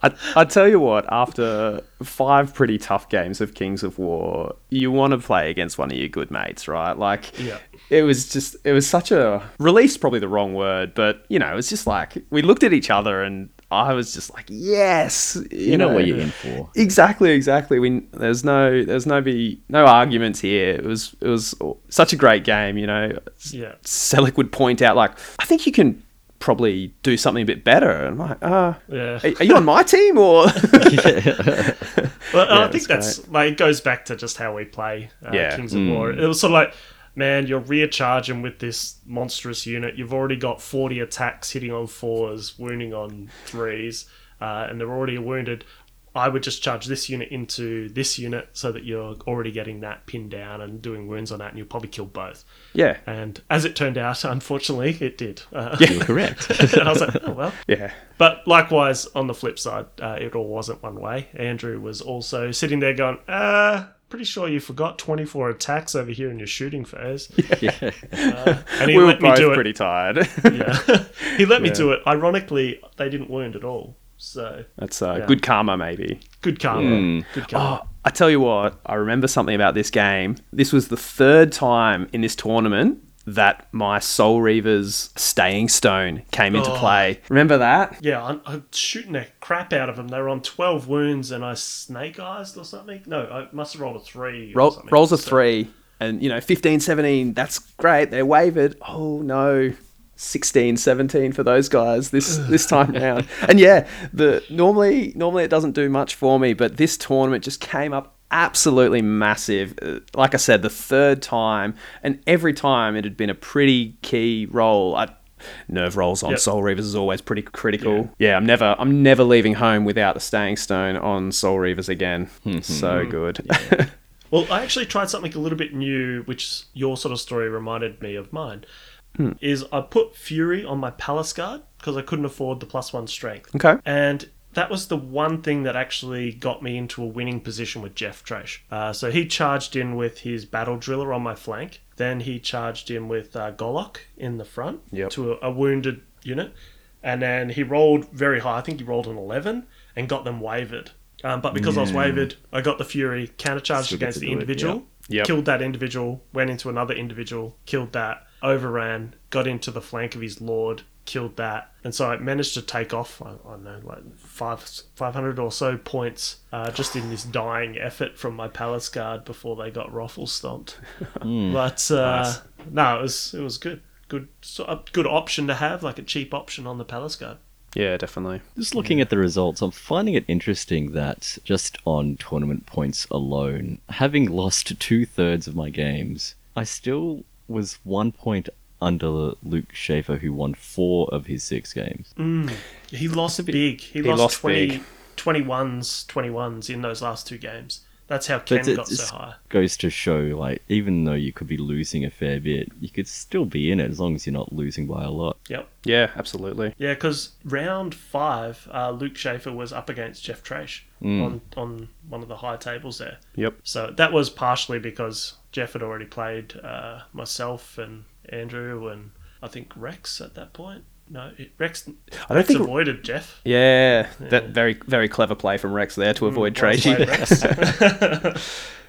I, I tell you what, after five pretty tough games of Kings of War, you want to play against one of your good mates, right? Like, Yeah. it was just, it was such a release, probably the wrong word, but you know, it's just like we looked at each other and I was just like, yes, you, You know what you're in for. Exactly, exactly. We there's no there's no be no arguments here. It was it was such a great game, you know. Yeah. Selleck would point out like, I think you can probably do something a bit better. And I'm like, uh, Yeah. are, are you on my team or? Well, I think that's that's like it goes back to just how we play uh, Yeah. Kings of War. It was sort of like, man, you're rear charging with this monstrous unit. You've already got 40 attacks hitting on fours, wounding on threes, uh, and they're already wounded. I would just charge this unit into this unit so that you're already getting that pinned down and doing wounds on that, and you'll probably kill both. yeah, And as it turned out, unfortunately, it did. Uh, You're correct. and I was like, oh well. yeah, But likewise, on the flip side, uh, it all wasn't one way. Andrew was also sitting there going, uh, pretty sure you forgot 24 attacks over here in your shooting phase. yeah. And he we were let me both do it. pretty tired. Yeah. he let me do it. Ironically, they didn't wound at all. So That's uh, Yeah. good karma, maybe. good karma. Good karma. Oh, I tell you what, I remember something about this game. This was the third time in this tournament that my Soul Reaver's Staying Stone came into Oh. play. Remember that? Yeah, I'm, I'm shooting the crap out of them. They were on 12 wounds and I snake eyes or something. No, I must have rolled a three. Roll, rolls a So- three, and you know, 15, 17, that's great. They're wavered. Oh no. 16 17 for those guys this this time round and yeah the normally normally it doesn't do much for me but this tournament just came up absolutely massive Uh, like i said the third time and every time it had been a pretty key role I, nerve rolls on Yep. soul reavers is always pretty critical yeah. i'm never i'm never leaving home without the staying stone on soul reavers again so good Well, I actually tried something a little bit new, which your sort of story reminded me of mine. Is I put Fury on my Palace Guard because I couldn't afford the plus one strength. okay And that was the one thing that actually got me into a winning position with Jeff Trash. Uh, so he charged in with his battle driller on my flank. Then he charged in with uh, Golloch in the front Yep. to a, a wounded unit. And then he rolled very high. I think he rolled an 11 and got them wavered. Um, but because I was wavered, I got the Fury countercharged against the individual, Yep. killed that individual, went into another individual, killed that, overran, got into the flank of his lord, killed that, and so I managed to take off. I, I don't know, like five five hundred or so points uh, just in this dying effort from my palace guard before they got ruffle stomped. But uh, no, it was it was good, good, so a good option to have, like a cheap option on the palace guard. Yeah, definitely. Just looking at the results, I'm finding it interesting that just on tournament points alone, having lost two thirds of my games, I still was one point under Luke Schaefer, who won four of his six games. He lost bit- big. He, He lost, lost 20, big. 21s, 21s in those last two games. That's how Ken it got just so high. goes to show, like, even though you could be losing a fair bit, you could still be in it as long as you're not losing by a lot. Yep. Yeah, absolutely. Yeah, because round five, uh, Luke Schaefer was up against Jeff Trash on, on one of the high tables there. Yep. So that was partially because Jeff had already played uh, myself and Andrew and I think Rex at that point. No, it, Rex, I don't Rex think- avoided Jeff. Yeah, that very very clever play from Rex there to avoid Well Tracy.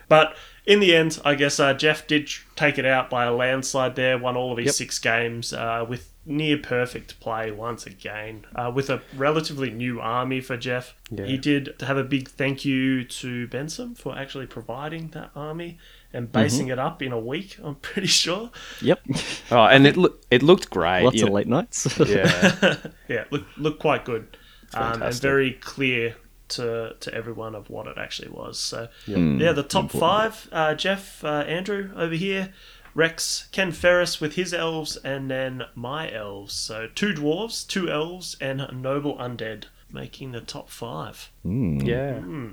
but in the end, I guess uh, Jeff did take it out by a landslide there, won all of his Yep. six games uh, with near perfect play once again. Uh, with a relatively new army for Jeff. Yeah. He did have a big thank you to Benson for actually providing that army and basing Mm-hmm. it up in a week, I'm pretty sure. Yep. Oh, and it loo- it looked great. Lots of know. late nights. Yeah, Yeah, look, look quite good. Um, and very clear to, to everyone of what it actually was. So, Hmm, yeah, the top five uh, Jeff, uh, Andrew over here, Rex, Ken Ferris with his elves, and then my elves. So, two dwarves, two elves, and noble undead making the top five. yeah. Hmm.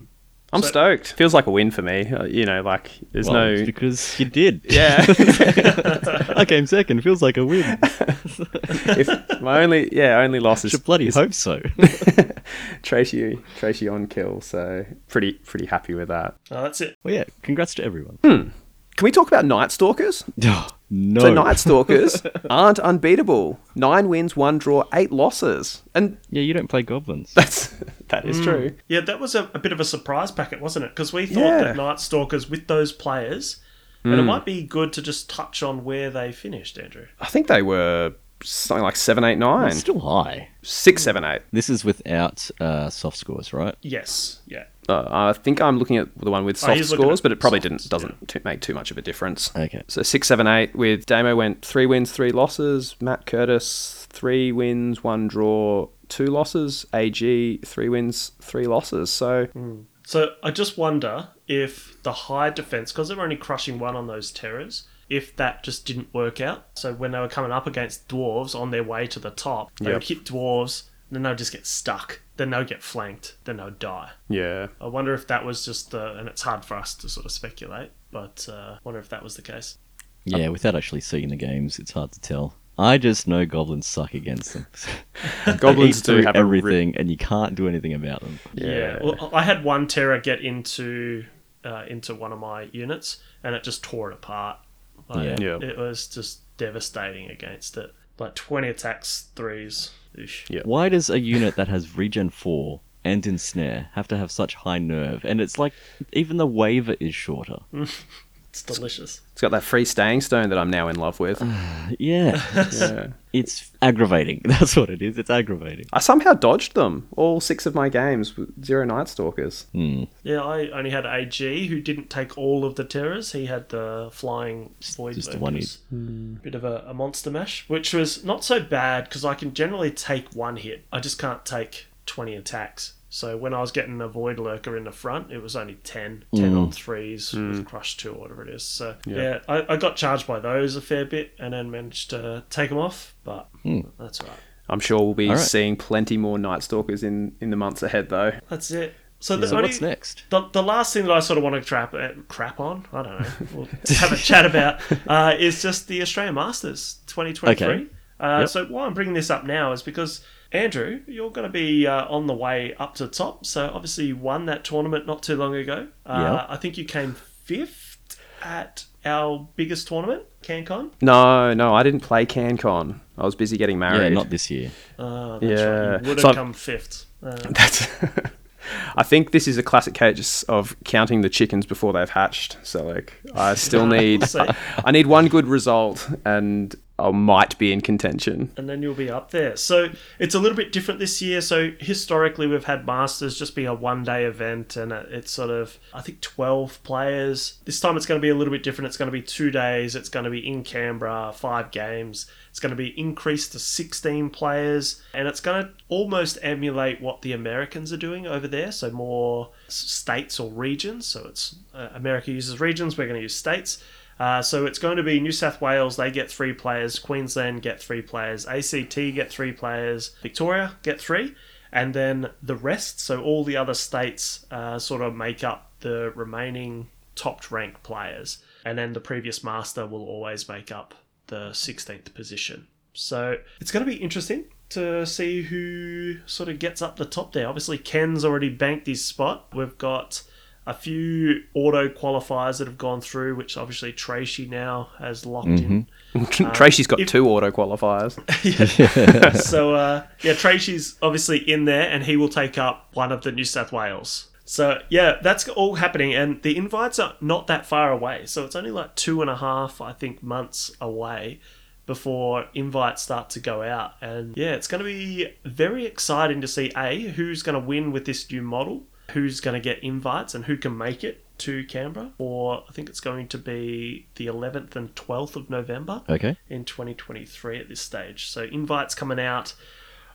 I'm So- stoked. Feels like a win for me. Uh, you know, like there's Well, no. it's because you did. Yeah, I came second. Feels like a win. if my only yeah only loss is Should bloody hope so. Tracy Tracy on kill. So pretty pretty happy with that. Oh, that's it. well, yeah. Congrats to everyone. Can we talk about Night Stalkers? Oh, no. So Night Stalkers aren't unbeatable. Nine wins, one draw, eight losses, and Yeah, you don't play goblins. that's that is true. Yeah, that was a, a bit of a surprise packet, wasn't it? Because we thought Yeah. that Night Stalkers with those players, and it might be good to just touch on where they finished, Andrew. I think they were something like seven, eight, nine, It's still high. six, seven, eight. This is without uh, soft scores, right? Yes, yeah. Uh, I think I'm looking at the one with Oh, soft he's looking scores, but it probably softs, didn't doesn't t- make too much of a difference. Okay. So six, seven, eight with Damo went three wins, three losses. Matt Curtis three wins, one draw, two losses. AG three wins, three losses. So So I just wonder if the high defense, because they're only crushing one on those terrors, if that just didn't work out. So when they were coming up against dwarves on their way to the top, they Yep. would hit dwarves, and then they'd just get stuck, then they'll get flanked, then they'll die. yeah, I wonder if that was just the, and it's hard for us to sort of speculate, but uh, wonder if that was the case. Yeah, without actually seeing the games, it's hard to tell. I just know goblins suck against them. Goblins do through have a re- everything, and you can't do anything about them. Yeah. Well, I had one terror get into uh, into one of my units, and it just tore it apart. Like, Yeah. Yeah. It was just devastating against it. Like twenty attacks, threes. Oosh. Yeah. Why does a unit that has regen 4 and ensnare have to have such high nerve? And it's like, even the waiver is shorter. It's delicious. it's got that free staying stone that I'm now in love with. Ah, yeah. yeah. it's aggravating. That's what it is. It's aggravating. I somehow dodged them all six of my games with zero Night Stalkers. Hmm. Yeah, I only had AG who didn't take all of the terrors. He had the flying void just the one he- lurkers. Bit of a, a monster mash, which was not so bad because I can generally take one hit. I just can't take twenty attacks. So when I was getting a void lurker in the front, it was only 10, 10 on threes with crush two or whatever it is. So yeah, I, I got charged by those a fair bit and then managed to take them off, but that's all right. I'm sure we'll be All right. seeing plenty more Night Stalkers in, in the months ahead, though. That's it. So the So only, what's next? The, the last thing that I sort of want to crap uh, crap on, I don't know, we'll have a chat about, uh, is just the Australian Masters 2023. Okay. Uh, Yep. So why I'm bringing this up now is because Andrew, you're going to be uh, on the way up to the top. So obviously you won that tournament not too long ago. Uh, Yeah. I think you came fifth at our biggest tournament, CanCon. No, no, I didn't play CanCon. I was busy getting married. Yeah, not this year. Uh, that's Yeah. right. You would have So I'm- come fifth. Uh, That's. I think this is a classic case of counting the chickens before they've hatched. So like, I still need, See? I need one good result, and I might be in contention. and then you'll be up there. So it's a little bit different this year. So historically, we've had Masters just be a one day event, and it's sort of I think twelve players. This time it's going to be a little bit different. It's going to be two days. It's going to be in Canberra, five games. It's going to be increased to sixteen players, and it's going to almost emulate what the Americans are doing over there. So more states or regions. So it's uh, America uses regions. We're going to use states. Uh, so it's going to be New South Wales, they get three players, Queensland get three players, ACT get three players, Victoria get three, and then the rest, so all the other states uh, sort of make up the remaining top ranked players. And then the previous master will always make up the 16th position. So it's going to be interesting to see who sort of gets up the top there. Obviously, Ken's already banked his spot. We've got a few auto qualifiers that have gone through, which obviously Tracy now has locked in. Tracy's got if- two auto qualifiers. so uh, yeah, Tracy's obviously in there, and he will take up one of the New South Wales. So yeah, that's all happening, and the invites are not that far away. So it's only like two and a half, I think, months away before invites start to go out. And yeah, it's going to be very exciting to see a who's going to win with this new model, who's going to get invites, and who can make it to Canberra. Or I think it's going to be the 11th and 12th of November Okay. in 2023 at this stage. So invites coming out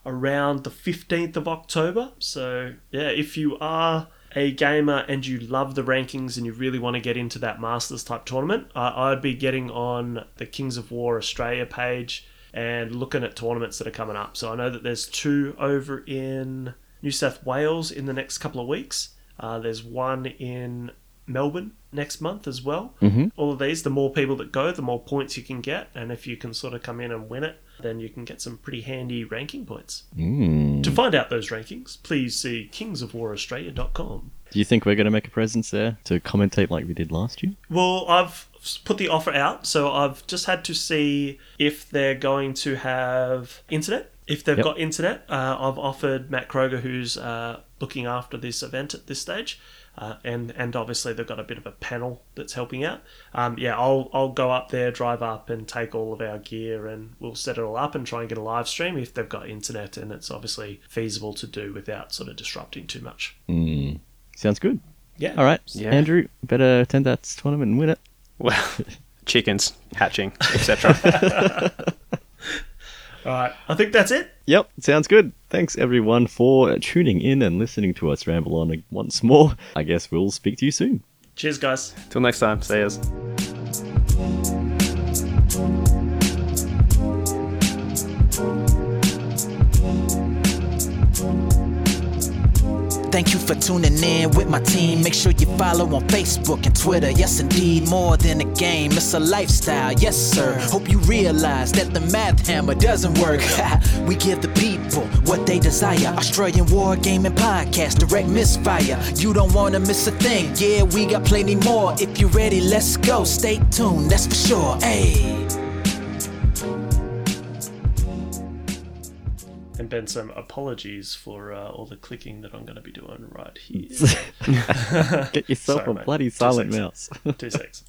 around the 15th of October. So yeah, if you are a gamer and you love the rankings and you really want to get into that Masters type tournament, uh, I'd be getting on the Kings of War Australia page and looking at tournaments that are coming up. So I know that there's two over in New South Wales in the next couple of weeks. Uh, there's one in Melbourne next month as well. Mm-hmm. All of these, the more people that go, the more points you can get. And if you can sort of come in and win it, then you can get some pretty handy ranking points. Mm. To find out those rankings, please see kingsofwaraustralia.com. Do you think we're going to make a presence there to commentate like we did last year? Well, I've put the offer out, so I've just had to see if they're going to have internet. If they've Yep. got internet, uh, I've offered Matt Kroger, who's uh, looking after this event at this stage, uh, and and obviously they've got a bit of a panel that's helping out. Um, yeah, I'll I'll go up there, drive up, and take all of our gear, and we'll set it all up and try and get a live stream if they've got internet, and it's obviously feasible to do without sort of disrupting too much. Mm. Sounds good. Yeah. All right, Yeah. Andrew, better attend that tournament and win it. Well, chickens hatching, etc. All right. I think that's it. Yep, sounds good. Thanks everyone for tuning in and listening to us ramble on once more. I guess we'll speak to you soon. Cheers, guys. Till next time, see yous. Thank you for tuning in with my team. Make sure you follow on Facebook and Twitter. Yes, indeed, more than a game, it's a lifestyle. Yes, sir. Hope you realize that the math hammer doesn't work. we give the people what they desire. Australian War Gaming Podcast, direct misfire. You don't want to miss a thing. Yeah, we got plenty more. If you're ready, let's go. Stay tuned, that's for sure. Hey. And Ben, some apologies for uh, all the clicking that I'm going to be doing right here. Get yourself Sorry, a mate. bloody silent seconds. mouse. Two secs.